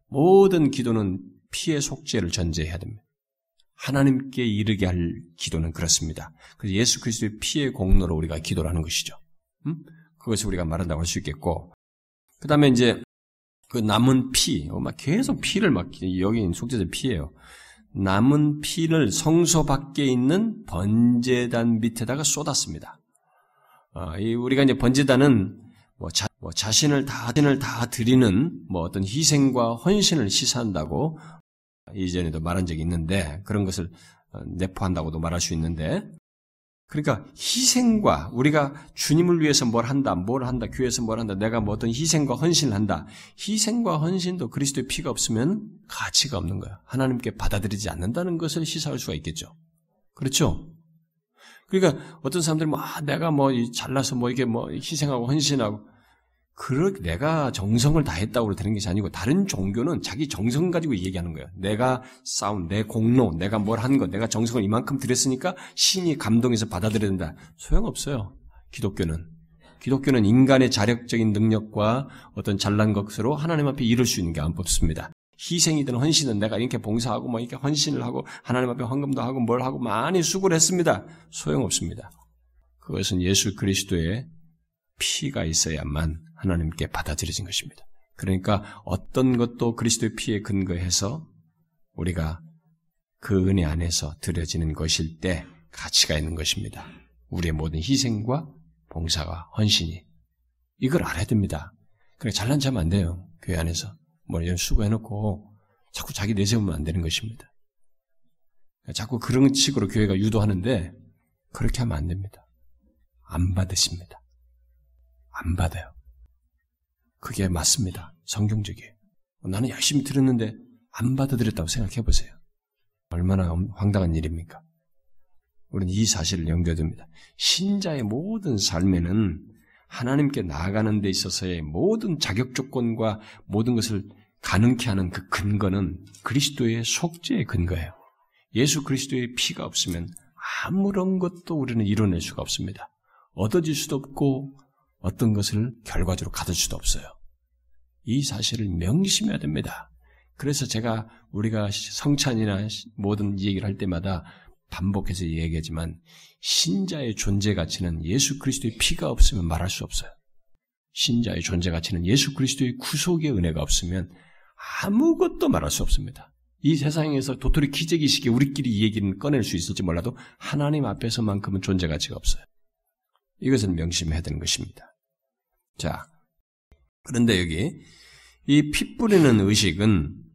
모든 기도는 피의 속죄를 전제해야 됩니다. 하나님께 이르게 할 기도는 그렇습니다. 그래서 예수 그리스도의 피의 공로로 우리가 기도를 하는 것이죠. 음? 그것을 우리가 말한다고 할 수 있겠고, 그 다음에 이제 그 남은 피, 어, 막 계속 피를 막 여기 속죄제 피예요. 남은 피를 성소 밖에 있는 번제단 밑에다가 쏟았습니다. 어, 우리가 이제 번제단은 뭐, 자, 뭐 자신을 다, 자신을 다 드리는 뭐 어떤 희생과 헌신을 시사한다고 이전에도 말한 적이 있는데 그런 것을 어, 내포한다고도 말할 수 있는데 그러니까 희생과 우리가 주님을 위해서 뭘 한다, 뭘 한다, 교회에서 뭘 한다, 내가 뭐 어떤 희생과 헌신을 한다. 희생과 헌신도 그리스도의 피가 없으면 가치가 없는 거야. 하나님께 받아들이지 않는다는 것을 시사할 수가 있겠죠. 그렇죠? 그러니까 어떤 사람들이 뭐 아, 내가 뭐 잘나서 뭐 이게 뭐 희생하고 헌신하고 그렇게 내가 정성을 다했다고 되는 것이 아니고 다른 종교는 자기 정성 가지고 얘기하는 거예요. 내가 싸운 내 공로, 내가 뭘 한 것, 내가 정성을 이만큼 들였으니까 신이 감동해서 받아들여야 된다. 소용없어요. 기독교는. 기독교는 인간의 자력적인 능력과 어떤 잘난 것으로 하나님 앞에 이룰 수 있는 게안 possib니다. 희생이든 헌신은 내가 이렇게 봉사하고 뭐 이렇게 헌신을 하고 하나님 앞에 헌금도 하고 뭘 하고 많이 수고를 했습니다. 소용없습니다. 그것은 예수 그리스도의 피가 있어야만 하나님께 받아들여진 것입니다. 그러니까 어떤 것도 그리스도의 피에 근거해서 우리가 그 은혜 안에서 드려지는 것일 때 가치가 있는 것입니다. 우리의 모든 희생과 봉사와 헌신이 이걸 알아야 됩니다. 그래 잘난 체하면 안 돼요. 교회 안에서 뭐 수고해놓고 자꾸 자기 내세우면 안 되는 것입니다. 자꾸 그런 식으로 교회가 유도하는데 그렇게 하면 안 됩니다. 안 받으십니다. 안 받아요. 그게 맞습니다. 성경적이에요. 나는 열심히 들었는데 안 받아들였다고 생각해 보세요. 얼마나 황당한 일입니까? 우리는 이 사실을 둡니다. 신자의 모든 삶에는 하나님께 나아가는 데 있어서의 모든 자격 조건과 모든 것을 가능케 하는 그 근거는 그리스도의 속죄의 근거예요. 예수 그리스도의 피가 없으면 아무런 것도 우리는 이뤄낼 수가 없습니다. 얻어질 수도 없고 어떤 것을 결과적으로 가질 수도 없어요. 이 사실을 명심해야 됩니다. 그래서 제가 우리가 성찬이나 모든 얘기를 할 때마다 반복해서 얘기하지만 신자의 존재 가치는 예수 그리스도의 피가 없으면 말할 수 없어요. 신자의 존재 가치는 예수 그리스도의 구속의 은혜가 없으면 아무것도 말할 수 없습니다. 이 세상에서 도토리 기재기식에 우리끼리 이 얘기는 꺼낼 수 있을지 몰라도 하나님 앞에서만큼은 존재 가치가 없어요. 이것은 명심해야 되는 것입니다. 자, 그런데 여기 이 피 뿌리는 의식은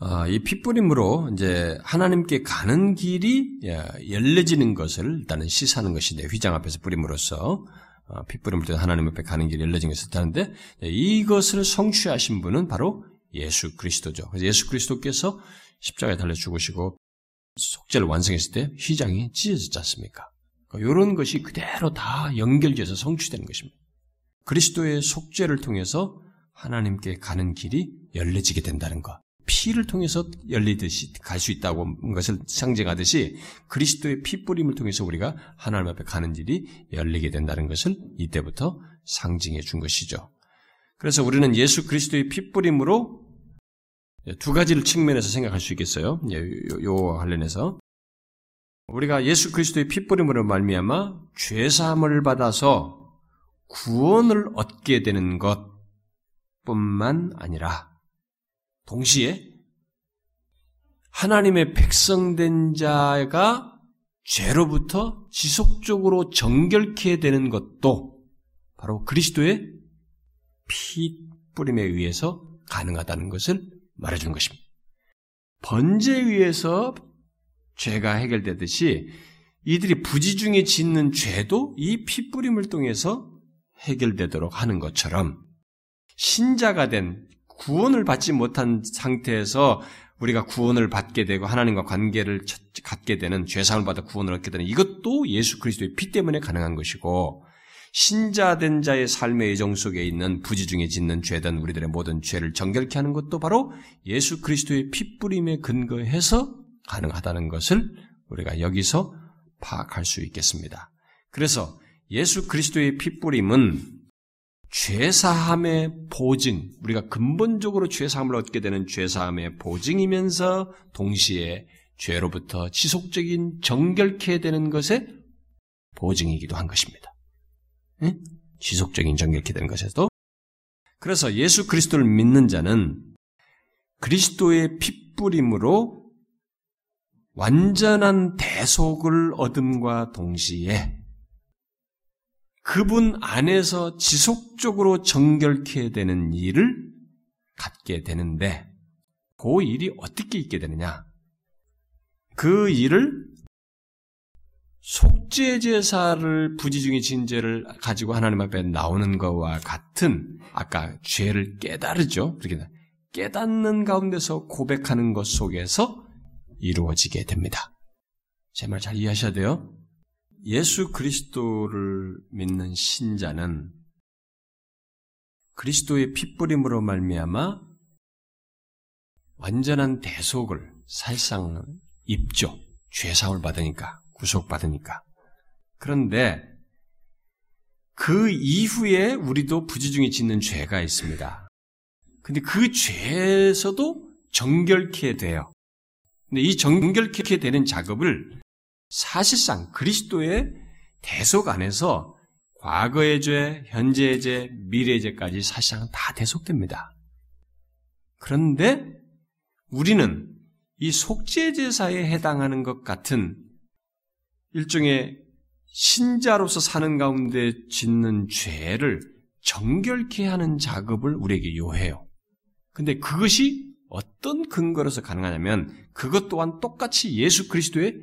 어, 이 핏부림으로 이제 하나님께 가는 길이 열려지는 것을 일단은 시사하는 것인데 휘장 앞에서 뿌림으로써 어, 핏부림을 통해 하나님 앞에 가는 길이 열려진 것을 뜻하는데 이것을 성취하신 분은 바로 예수 그리스도죠. 그래서 예수 그리스도께서 십자가에 달려 죽으시고 속죄를 완성했을 때 휘장이 찢어졌지 않습니까? 이런 그러니까 것이 그대로 다 연결돼서 성취되는 것입니다. 그리스도의 속죄를 통해서 하나님께 가는 길이 열려지게 된다는 것. 피를 통해서 열리듯이 갈 수 있다고 것을 상징하듯이 그리스도의 피 뿌림을 통해서 우리가 하나님 앞에 가는 길이 열리게 된다는 것을 이때부터 상징해 준 것이죠. 그래서 우리는 예수 그리스도의 피 뿌림으로 두 가지를 측면에서 생각할 수 있겠어요. 요, 요 관련해서 우리가 예수 그리스도의 피 뿌림으로 말미암아 죄 사함을 받아서 구원을 얻게 되는 것뿐만 아니라 동시에 하나님의 백성된 자가 죄로부터 지속적으로 정결케 되는 것도 바로 그리스도의 피 뿌림에 의해서 가능하다는 것을 말해주는 것입니다. 번제에 의해서 죄가 해결되듯이 이들이 부지 중에 짓는 죄도 이피 뿌림을 통해서 해결되도록 하는 것처럼 신자가 된 구원을 받지 못한 상태에서 우리가 구원을 받게 되고 하나님과 관계를 갖게 되는 죄상을 받아 구원을 얻게 되는 이것도 예수 그리스도의 피 때문에 가능한 것이고 신자된 자의 삶의 예정 속에 있는 부지 중에 짓는 죄든 우리들의 모든 죄를 정결케 하는 것도 바로 예수 그리스도의 피 뿌림에 근거해서 가능하다는 것을 우리가 여기서 파악할 수 있겠습니다. 그래서 예수 그리스도의 피 뿌림은 죄사함의 보증, 우리가 근본적으로 죄사함을 얻게 되는 죄사함의 보증이면서 동시에 죄로부터 지속적인 정결케 되는 것의 보증이기도 한 것입니다. 응? 지속적인 정결케 되는 것에도 그래서 예수 그리스도를 믿는 자는 그리스도의 핏뿌림으로 완전한 대속을 얻음과 동시에 그분 안에서 지속적으로 정결케 되는 일을 갖게 되는데 그 일이 어떻게 있게 되느냐? 그 일을 속죄 제사를 부지 중에 진죄를 가지고 하나님 앞에 나오는 것과 같은 아까 죄를 깨달으죠. 그렇게 깨닫는 가운데서 고백하는 것 속에서 이루어지게 됩니다. 제 말 잘 이해하셔야 돼요. 예수 그리스도를 믿는 신자는 그리스도의 핏부림으로 말미암아 완전한 대속을 살상 입죠. 죄사을 받으니까 구속받으니까. 그런데 그 이후에 우리도 부지중에 짓는 죄가 있습니다. 근데 그 죄에서도 정결케 돼요. 근데 이 정결케 되는 작업을 사실상 그리스도의 대속 안에서 과거의 죄, 현재의 죄, 미래의 죄까지 사실상 다 대속됩니다. 그런데 우리는 이 속죄 제사에 해당하는 것 같은 일종의 신자로서 사는 가운데 짓는 죄를 정결케 하는 작업을 우리에게 요해요. 근데 그것이 어떤 근거로서 가능하냐면 그것 또한 똑같이 예수 그리스도의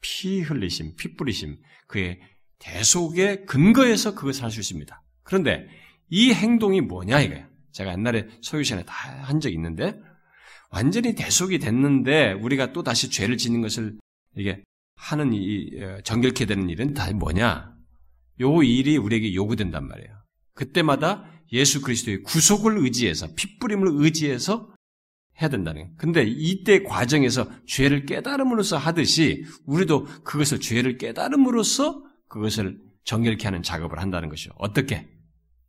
피 흘리심, 피 뿌리심, 그의 대속의 근거에서 그것을 할 수 있습니다. 그런데 이 행동이 뭐냐 이거야. 제가 옛날에 소유 시간에 다 한 적이 있는데 완전히 대속이 됐는데 우리가 또 다시 죄를 짓는 것을 이게 하는 이 어, 정결케 되는 일은 다 뭐냐? 요 일이 우리에게 요구된단 말이에요. 그때마다 예수 그리스도의 구속을 의지해서 핏부림을 의지해서 해야 된다는 거예요. 근데 이때 과정에서 죄를 깨달음으로써 하듯이 우리도 그것을 죄를 깨달음으로써 그것을 정결케 하는 작업을 한다는 것이죠. 어떻게?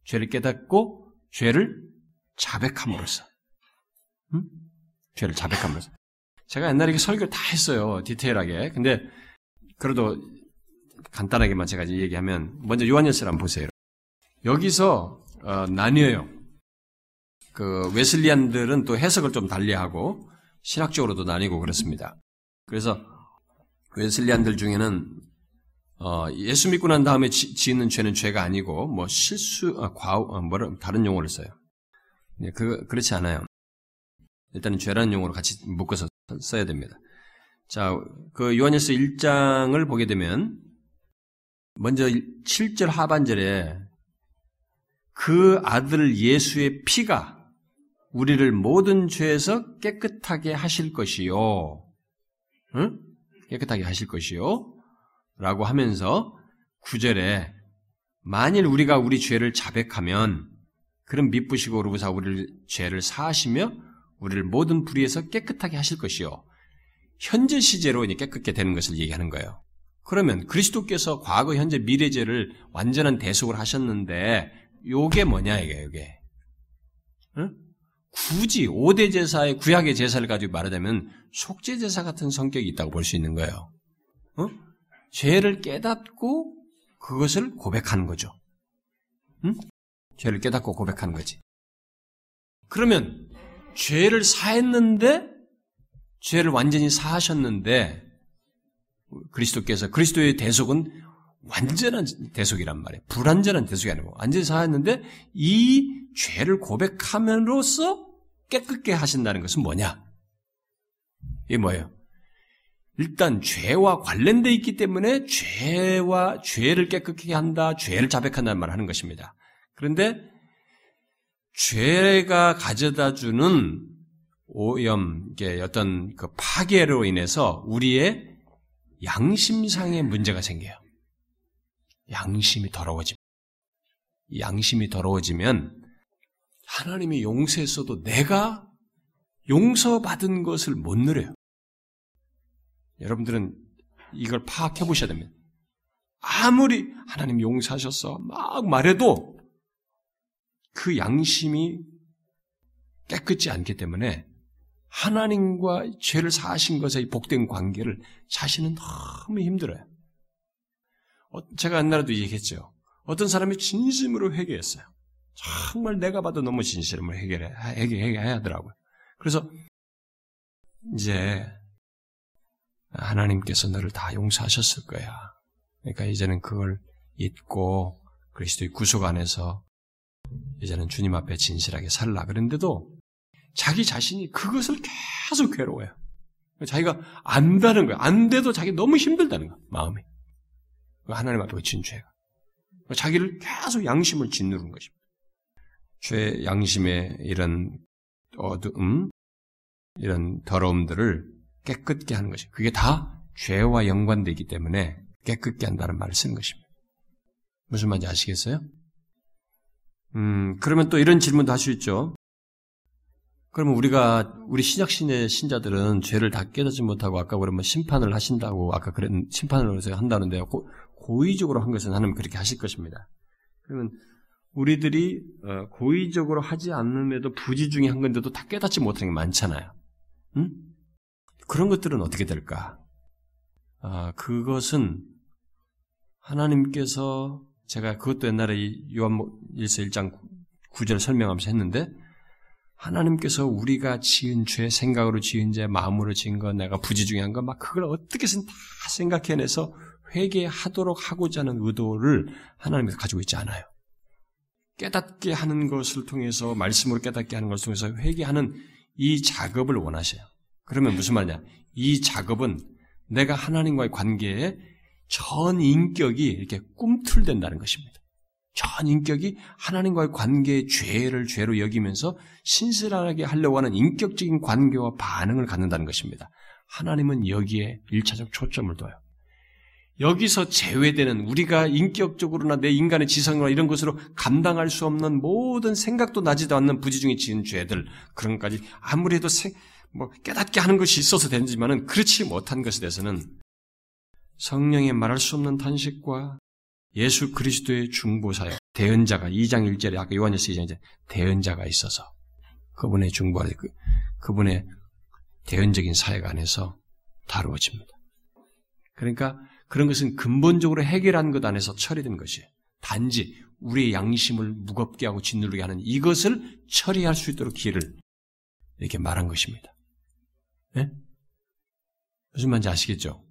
죄를 깨닫고 죄를 자백함으로써. 음? 죄를 자백함으로써. 제가 옛날에 설교를 다 했어요. 디테일하게. 근데 그래도 간단하게만 제가 얘기하면 먼저 요한일서를 한번 보세요. 여기서 어, 나뉘어요. 그 웨슬리안들은 또 해석을 좀 달리하고 신학적으로도 나뉘고 그렇습니다. 그래서 웨슬리안들 중에는 어, 예수 믿고 난 다음에 지, 짓는 죄는 죄가 아니고 뭐 실수, 아, 과오, 아, 뭐라 다른 용어를 써요. 네, 그 그렇지 않아요. 일단은 죄라는 용어로 같이 묶어서 써야 됩니다. 자, 그 요한일서 1장을 보게 되면 먼저 7절 하반절에 그 아들 예수의 피가 우리를 모든 죄에서 깨끗하게 하실 것이요. 응? 깨끗하게 하실 것이요. 라고 하면서 9절에 만일 우리가 우리 죄를 자백하면 그럼 미쁘시고 오르고사 우리를 죄를 사하시며 우리를 모든 불의에서 깨끗하게 하실 것이요. 현재 시제로 깨끗게 되는 것을 얘기하는 거예요. 그러면 그리스도께서 과거, 현재, 미래 죄를 완전한 대속을 하셨는데 요게 뭐냐 이게 요게. 응? 굳이 5대 제사의 구약의 제사를 가지고 말하자면 속죄 제사 같은 성격이 있다고 볼 수 있는 거예요. 어? 죄를 깨닫고 그것을 고백하는 거죠. 응? 죄를 깨닫고 고백하는 거지. 그러면 죄를 사했는데 죄를 완전히 사하셨는데 그리스도께서 그리스도의 대속은 완전한 대속이란 말이에요. 불완전한 대속이 아니고 완전히 사했는데 이 죄를 고백함으로써 깨끗게 하신다는 것은 뭐냐? 이게 뭐예요? 일단 죄와 관련돼 있기 때문에 죄와 죄를 깨끗게 한다, 죄를 자백한다는 말을 하는 것입니다. 그런데 죄가 가져다 주는 오염, 어떤 그 파괴로 인해서 우리의 양심상의 문제가 생겨요. 양심이 더러워집니다. 양심이 더러워지면 하나님이 용서했어도 내가 용서받은 것을 못 누려요. 여러분들은 이걸 파악해 보셔야 됩니다. 아무리 하나님 용서하셨어 막 말해도 그 양심이 깨끗지 않기 때문에 하나님과 죄를 사하신 것의 복된 관계를 자신은 너무 힘들어요. 어, 제가 옛날에도 얘기했죠. 어떤 사람이 진심으로 회개했어요. 정말 내가 봐도 너무 진심으로 해결해, 해결, 해결해야 하더라고요. 그래서 이제 하나님께서 너를 다 용서하셨을 거야. 그러니까 이제는 그걸 잊고 그리스도의 구속 안에서 이제는 주님 앞에 진실하게 살라. 그런데도 자기 자신이 그것을 계속 괴로워요. 자기가 안다는 거야. 안 돼도 자기 너무 힘들다는 거야. 마음이. 하나님 앞에 진 죄가. 자기를 계속 양심을 짓누른 것입니다. 죄 양심의 이런 어두움, 이런 더러움들을 깨끗게 하는 것이 그게 다 죄와 연관되기 때문에 깨끗게 한다는 말을 쓰는 것입니다. 무슨 말인지 아시겠어요? 음, 그러면 또 이런 질문도 할 수 있죠. 그러면 우리가 우리 신약신의 신자들은 죄를 다 깨닫지 못하고 아까 그러면 심판을 하신다고 아까 그랬 심판을 해서 한다는데요. 고, 고의적으로 한 것은 하나님 그렇게 하실 것입니다. 그러면 우리들이 어, 고의적으로 하지 않음에도 부지 중에 한 건데도 다 깨닫지 못하는 게 많잖아요. 응? 그런 것들은 어떻게 될까? 아, 그것은 하나님께서 제가 그것도 옛날에 요한 일서 1장 9절 설명하면서 했는데 하나님께서 우리가 지은 죄, 생각으로 지은 죄, 마음으로 지은 거, 내가 부지 중에 한 거, 막 그걸 어떻게든 다 생각해내서 회개하도록 하고자 하는 의도를 하나님께서 가지고 있지 않아요. 깨닫게 하는 것을 통해서, 말씀으로 깨닫게 하는 것을 통해서 회개하는 이 작업을 원하셔요. 그러면 무슨 말이냐? 이 작업은 내가 하나님과의 관계에 전 인격이 이렇게 꿈틀댄다는 것입니다. 전 인격이 하나님과의 관계의 죄를 죄로 여기면서 신실하게 하려고 하는 인격적인 관계와 반응을 갖는다는 것입니다. 하나님은 여기에 일차적 초점을 둬요. 여기서 제외되는 우리가 인격적으로나 내 인간의 지성이나 이런 것으로 감당할 수 없는 모든 생각도 나지도 않는 부지중에 지은 죄들 그런 것까지 아무리 해도 세, 뭐 깨닫게 하는 것이 있어서 되지만은 그렇지 못한 것에 대해서는 성령의 말할 수 없는 탄식과 예수 그리스도의 중보사역 대언자가 2장 1절에 아까 요한일서 2장 이제 대언자가 있어서 그분의 중보할 그, 그분의 대언적인 사역 안에서 다루어집니다. 그러니까 그런 것은 근본적으로 해결한 것 안에서 처리된 것이에요. 단지 우리의 양심을 무겁게 하고 짓누르게 하는 이것을 처리할 수 있도록 기회를 이렇게 말한 것입니다. 네? 무슨 말인지 아시겠죠?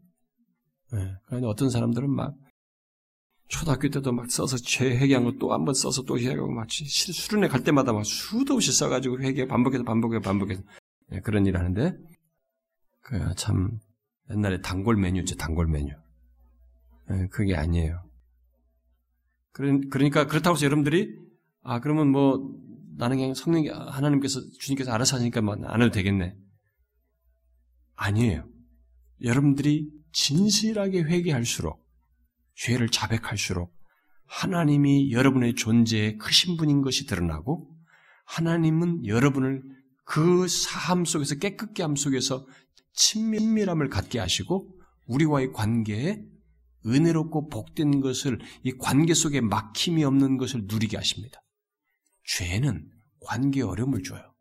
네. 그러니 어떤 사람들은 막 초등학교 때도 막 써서 죄 회개한 거 또 한 번 써서 또 회개하고 막 수련회 갈 때마다 막 수도 없이 써가지고 회개 반복해서 반복해서 반복해서 네, 그런 일 하는데 그 참 옛날에 단골 메뉴죠 단골 메뉴 네, 그게 아니에요. 그러니까 그렇다고 해서 여러분들이 아 그러면 뭐 나는 그냥 성령 하나님께서 주님께서 알아서 하니까 뭐안 해도 되겠네. 아니에요. 여러분들이 진실하게 회개할수록 죄를 자백할수록 하나님이 여러분의 존재에 크신 분인 것이 드러나고 하나님은 여러분을 그 사함 속에서 깨끗게 함 속에서 친밀함을 갖게 하시고 우리와의 관계에 은혜롭고 복된 것을 이 관계 속에 막힘이 없는 것을 누리게 하십니다. 죄는 관계 어려움을 줘요.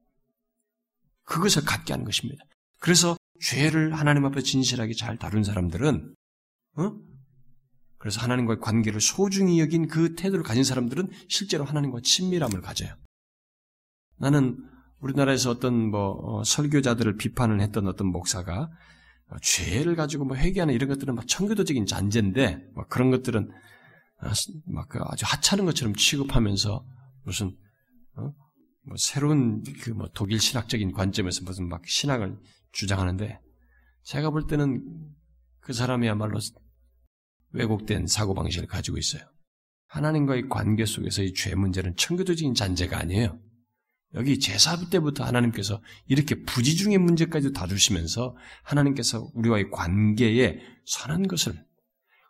그것을 갖게 하는 것입니다. 그래서 죄를 하나님 앞에 진실하게 잘 다룬 사람들은 어? 그래서 하나님과의 관계를 소중히 여긴 그 태도를 가진 사람들은 실제로 하나님과 친밀함을 가져요. 나는 우리나라에서 어떤 뭐 어, 설교자들을 비판을 했던 어떤 목사가 어, 죄를 가지고 뭐 회개하는 이런 것들은 막 청교도적인 잔재인데 뭐 그런 것들은 아, 막그 아주 하찮은 것처럼 취급하면서 무슨 어? 뭐 새로운 그 뭐 독일 신학적인 관점에서 무슨 막 신학을 주장하는데 제가 볼 때는 그 사람이야말로 왜곡된 사고 방식을 가지고 있어요. 하나님과의 관계 속에서 이 죄 문제는 청교도적인 잔재가 아니에요. 여기 제사 때부터 하나님께서 이렇게 부지중의 문제까지 다루시면서 하나님께서 우리와의 관계에 선한 것을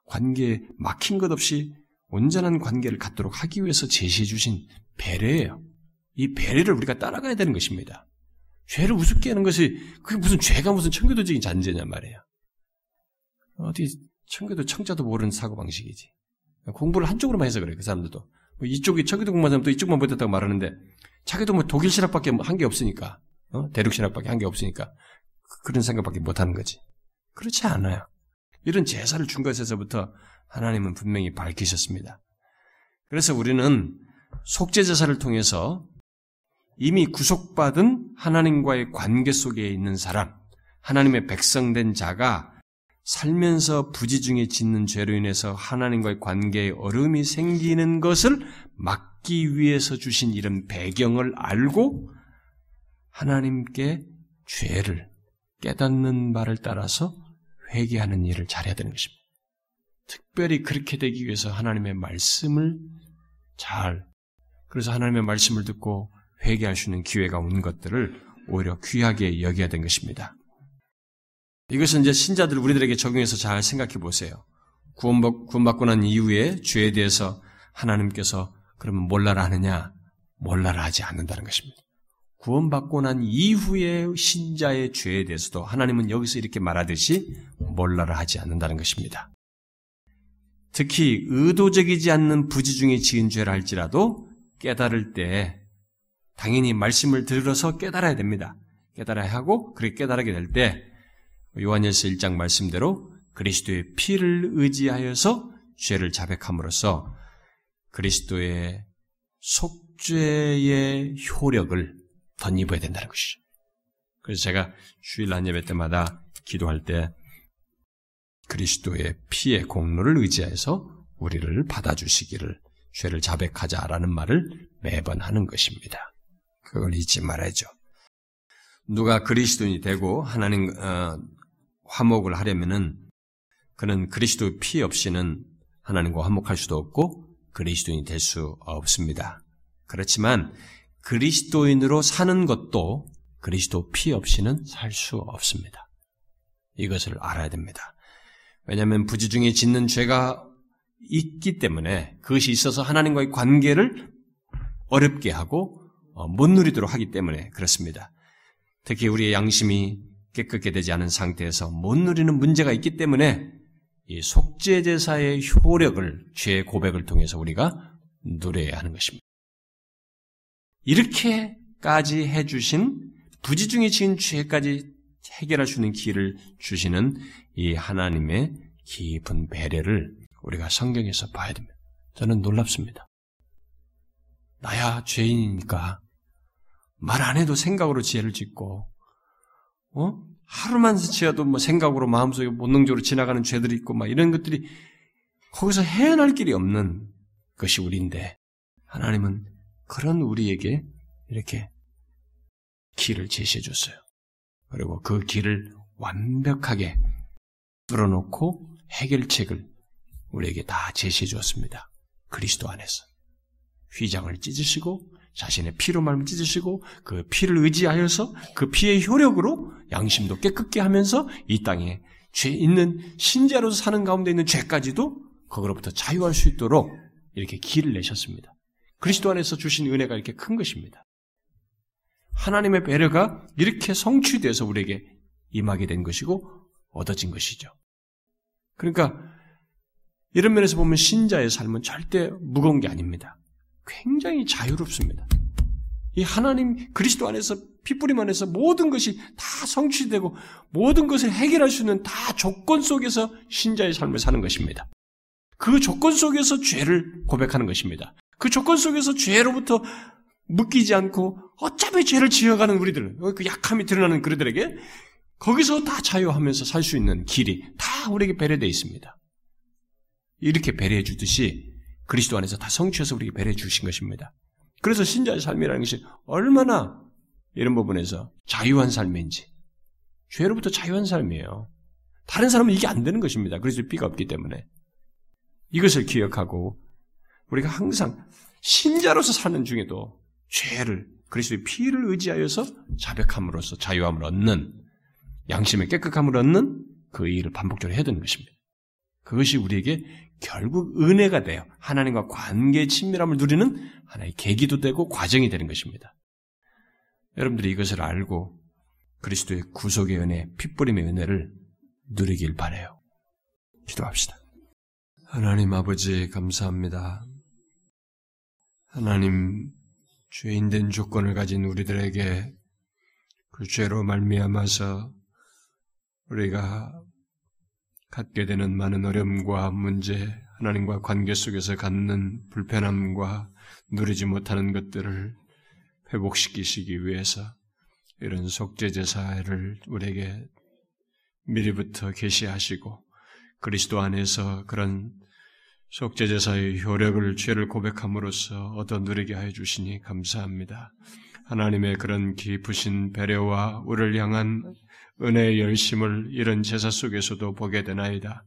관계에 막힌 것 없이 온전한 관계를 갖도록 하기 위해서 제시해 주신 배려예요. 이 배려를 우리가 따라가야 되는 것입니다. 죄를 우습게 하는 것이 그게 무슨 죄가 무슨 청교도적인 잔재냐 말이에요. 어디 청교도 청자도 모르는 사고 방식이지. 공부를 한쪽으로만 해서 그래 그 사람들도 뭐 이쪽이 청교도 공부한 사람도 이쪽만 못했다고 말하는데 자기도 뭐 독일 신학밖에 한 게 없으니까 어? 대륙 신학밖에 한 게 없으니까 그런 생각밖에 못 하는 거지. 그렇지 않아요. 이런 제사를 준 것에서부터 하나님은 분명히 밝히셨습니다. 그래서 우리는 속죄 제사를 통해서 이미 구속받은 하나님과의 관계 속에 있는 사람, 하나님의 백성된 자가 살면서 부지중에 짓는 죄로 인해서 하나님과의 관계에 어려움이 생기는 것을 막 기 위해서 주신 이런 배경을 알고 하나님께 죄를 깨닫는 말을 따라서 회개하는 일을 잘해야 되는 것입니다. 특별히 그렇게 되기 위해서 하나님의 말씀을 잘 그래서 하나님의 말씀을 듣고 회개할 수 있는 기회가 온 것들을 오히려 귀하게 여겨야 되는 것입니다. 이것은 이제 신자들 우리들에게 적용해서 잘 생각해 보세요. 구원받, 구원받고 난 이후에 죄에 대해서 하나님께서 그러면 몰라라 하느냐? 몰라라 하지 않는다는 것입니다. 구원받고 난 이후에 신자의 죄에 대해서도 하나님은 여기서 이렇게 말하듯이 몰라라 하지 않는다는 것입니다. 특히 의도적이지 않는 부지 중에 지은 죄를 할지라도 깨달을 때 당연히 말씀을 들어서 깨달아야 됩니다. 깨달아야 하고 그렇게 깨달게 될 때 요한일서 1장 말씀대로 그리스도의 피를 의지하여서 죄를 자백함으로써 그리스도의 속죄의 효력을 덧입어야 된다는 것이죠. 그래서 제가 주일 난 예배 때마다 기도할 때 그리스도의 피의 공로를 의지해서 우리를 받아주시기를 죄를 자백하자라는 말을 매번 하는 것입니다. 그걸 잊지 말아야죠. 누가 그리스도인이 되고 하나님 어, 화목을 하려면은 그는 그리스도 피 없이는 하나님과 화목할 수도 없고 그리스도인이 될 수 없습니다. 그렇지만 그리스도인으로 사는 것도 그리스도 피 없이는 살 수 없습니다. 이것을 알아야 됩니다. 왜냐하면 부지 중에 짓는 죄가 있기 때문에 그것이 있어서 하나님과의 관계를 어렵게 하고 어, 못 누리도록 하기 때문에 그렇습니다. 특히 우리의 양심이 깨끗게 되지 않은 상태에서 못 누리는 문제가 있기 때문에 이 속죄 제사의 효력을 죄 고백을 통해서 우리가 누려야 하는 것입니다. 이렇게까지 해주신 부지 중에 지은 죄까지 해결할 수 있는 길을 주시는 이 하나님의 깊은 배려를 우리가 성경에서 봐야 됩니다. 저는 놀랍습니다. 나야 죄인이니까 말 안 해도 생각으로 지혜를 짓고, 어? 하루만 지어도 뭐 생각으로 마음속에 본능적으로 지나가는 죄들이 있고 막 이런 것들이 거기서 헤어날 길이 없는 것이 우리인데 하나님은 그런 우리에게 이렇게 길을 제시해 줬어요. 그리고 그 길을 완벽하게 뚫어놓고 해결책을 우리에게 다 제시해 주었습니다. 그리스도 안에서. 휘장을 찢으시고 자신의 피로 말미 찢으시고 그 피를 의지하여서 그 피의 효력으로 양심도 깨끗게 하면서 이 땅에 죄 있는 신자로서 사는 가운데 있는 죄까지도 거기로부터 자유할 수 있도록 이렇게 길을 내셨습니다. 그리스도 안에서 주신 은혜가 이렇게 큰 것입니다. 하나님의 배려가 이렇게 성취돼서 우리에게 임하게 된 것이고 얻어진 것이죠. 그러니까 이런 면에서 보면 신자의 삶은 절대 무거운 게 아닙니다. 굉장히 자유롭습니다. 이 하나님 그리스도 안에서 피뿌림 안에서 모든 것이 다 성취되고 모든 것을 해결할 수 있는 다 조건 속에서 신자의 삶을 사는 것입니다. 그 조건 속에서 죄를 고백하는 것입니다. 그 조건 속에서 죄로부터 묶이지 않고 어차피 죄를 지어가는 우리들, 그 약함이 드러나는 그들에게 거기서 다 자유하면서 살 수 있는 길이 다 우리에게 배려되어 있습니다. 이렇게 배려해 주듯이 그리스도 안에서 다 성취해서 우리에게 배려해 주신 것입니다. 그래서 신자의 삶이라는 것이 얼마나 이런 부분에서 자유한 삶인지 죄로부터 자유한 삶이에요. 다른 사람은 이게 안 되는 것입니다. 그래서 삐가 없기 때문에 이것을 기억하고 우리가 항상 신자로서 사는 중에도 죄를 그리스도의 피를 의지하여서 자백함으로써 자유함을 얻는 양심의 깨끗함을 얻는 그 일을 반복적으로 해야 되는 것입니다. 그것이 우리에게 결국 은혜가 돼요. 하나님과 관계의 친밀함을 누리는 하나의 계기도 되고 과정이 되는 것입니다. 여러분들이 이것을 알고 그리스도의 구속의 은혜, 핏부림의 은혜를 누리길 바래요. 기도합시다. 하나님 아버지 감사합니다. 하나님 죄인된 조건을 가진 우리들에게 그 죄로 말미암아서 우리가 갖게 되는 많은 어려움과 문제, 하나님과 관계 속에서 갖는 불편함과 누리지 못하는 것들을 회복시키시기 위해서 이런 속죄제사를 우리에게 미리부터 계시하시고 그리스도 안에서 그런 속죄제사의 효력을 죄를 고백함으로써 얻어 누리게 하여 주시니 감사합니다. 하나님의 그런 깊으신 배려와 우리를 향한 은혜의 열심을 이런 제사 속에서도 보게 되나이다.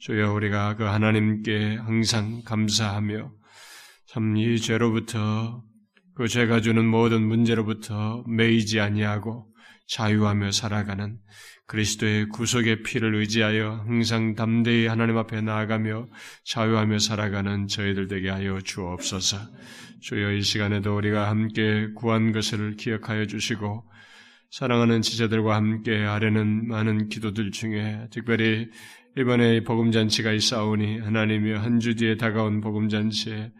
주여 우리가 그 하나님께 항상 감사하며 참 이 죄로부터 그 죄가 주는 모든 문제로부터 매이지 아니하고 자유하며 살아가는 그리스도의 구속의 피를 의지하여 항상 담대히 하나님 앞에 나아가며 자유하며 살아가는 저희들 되게 하여 주옵소서. 주여 이 시간에도 우리가 함께 구한 것을 기억하여 주시고 사랑하는 지자들과 함께 아뢰는 많은 기도들 중에 특별히 이번에 복음잔치가 있사오니 하나님이 한 주 뒤에 다가온 복음잔치에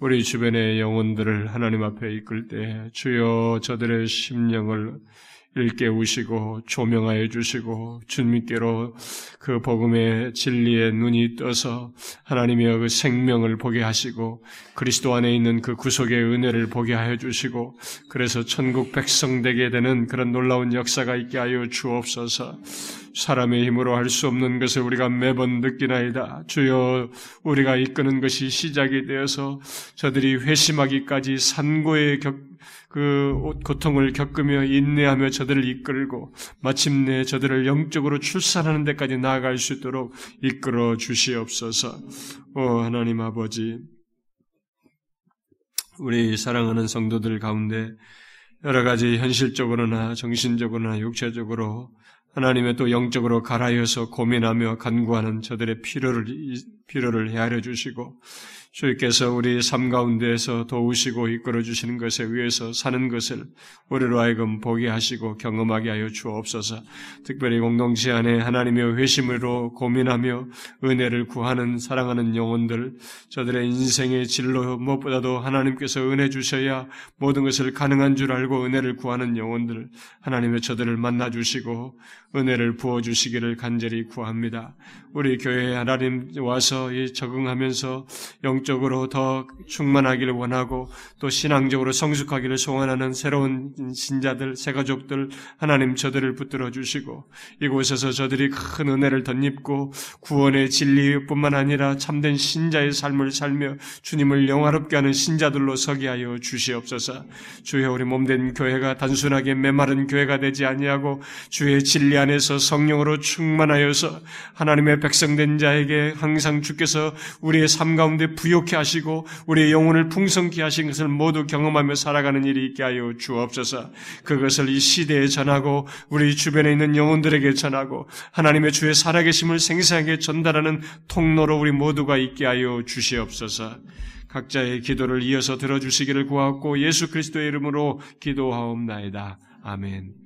우리 주변의 영혼들을 하나님 앞에 이끌 때 주여 저들의 심령을 일깨우시고 조명하여 주시고 주님께로 그 복음의 진리의 눈이 떠서 하나님의 그 생명을 보게 하시고 그리스도 안에 있는 그 구속의 은혜를 보게 하여 주시고 그래서 천국 백성 되게 되는 그런 놀라운 역사가 있게 하여 주옵소서. 사람의 힘으로 할 수 없는 것을 우리가 매번 느끼나이다. 주여 우리가 이끄는 것이 시작이 되어서 저들이 회심하기까지 산고의 격, 그 고통을 겪으며 인내하며 저들을 이끌고 마침내 저들을 영적으로 출산하는 데까지 나아갈 수 있도록 이끌어 주시옵소서. 오 하나님 아버지 우리 사랑하는 성도들 가운데 여러 가지 현실적으로나 정신적으로나 육체적으로 하나님의 또 영적으로 갈아여서 고민하며 간구하는 저들의 필요를, 필요를 헤아려 주시고 주께서 우리 삶 가운데에서 도우시고 이끌어 주시는 것에 의해서 사는 것을 우리로 하여금 보게 하시고 경험하게 하여 주옵소서. 특별히 공동체 안에 하나님의 회심으로 고민하며 은혜를 구하는 사랑하는 영혼들, 저들의 인생의 진로 무엇보다도 하나님께서 은혜 주셔야 모든 것을 가능한 줄 알고 은혜를 구하는 영혼들, 하나님의 저들을 만나 주시고 은혜를 부어 주시기를 간절히 구합니다. 우리 교회에 하나님 와서 적응하면서 영 적으로 더 충만하기를 원하고 또 신앙적으로 성숙하기를 소원하는 새로운 신자들, 새가족들 하나님 저들을 붙들어 주시고 이곳에서 저들이 큰 은혜를 덧입고 구원의 진리뿐만 아니라 참된 신자의 삶을 살며 주님을 영화롭게 하는 신자들로 서게 하여 주시옵소서. 주여 우리 몸된 교회가 단순하게 메마른 교회가 되지 아니하고 주의 진리 안에서 성령으로 충만하여서 하나님의 백성된 자에게 항상 주께서 우리의 삶 가운데 부 욕해 하시고 우리의 영혼을 풍성케 하신 것을 모두 경험하며 살아가는 일이 있게 하여 주옵소서. 그것을 이 시대에 전하고 우리 주변에 있는 영혼들에게 전하고 하나님의 주의 살아계심을 생생하게 전달하는 통로로 우리 모두가 있게 하여 주시옵소서. 각자의 기도를 이어서 들어주시기를 구하고 예수 그리스도의 이름으로 기도하옵나이다. 아멘.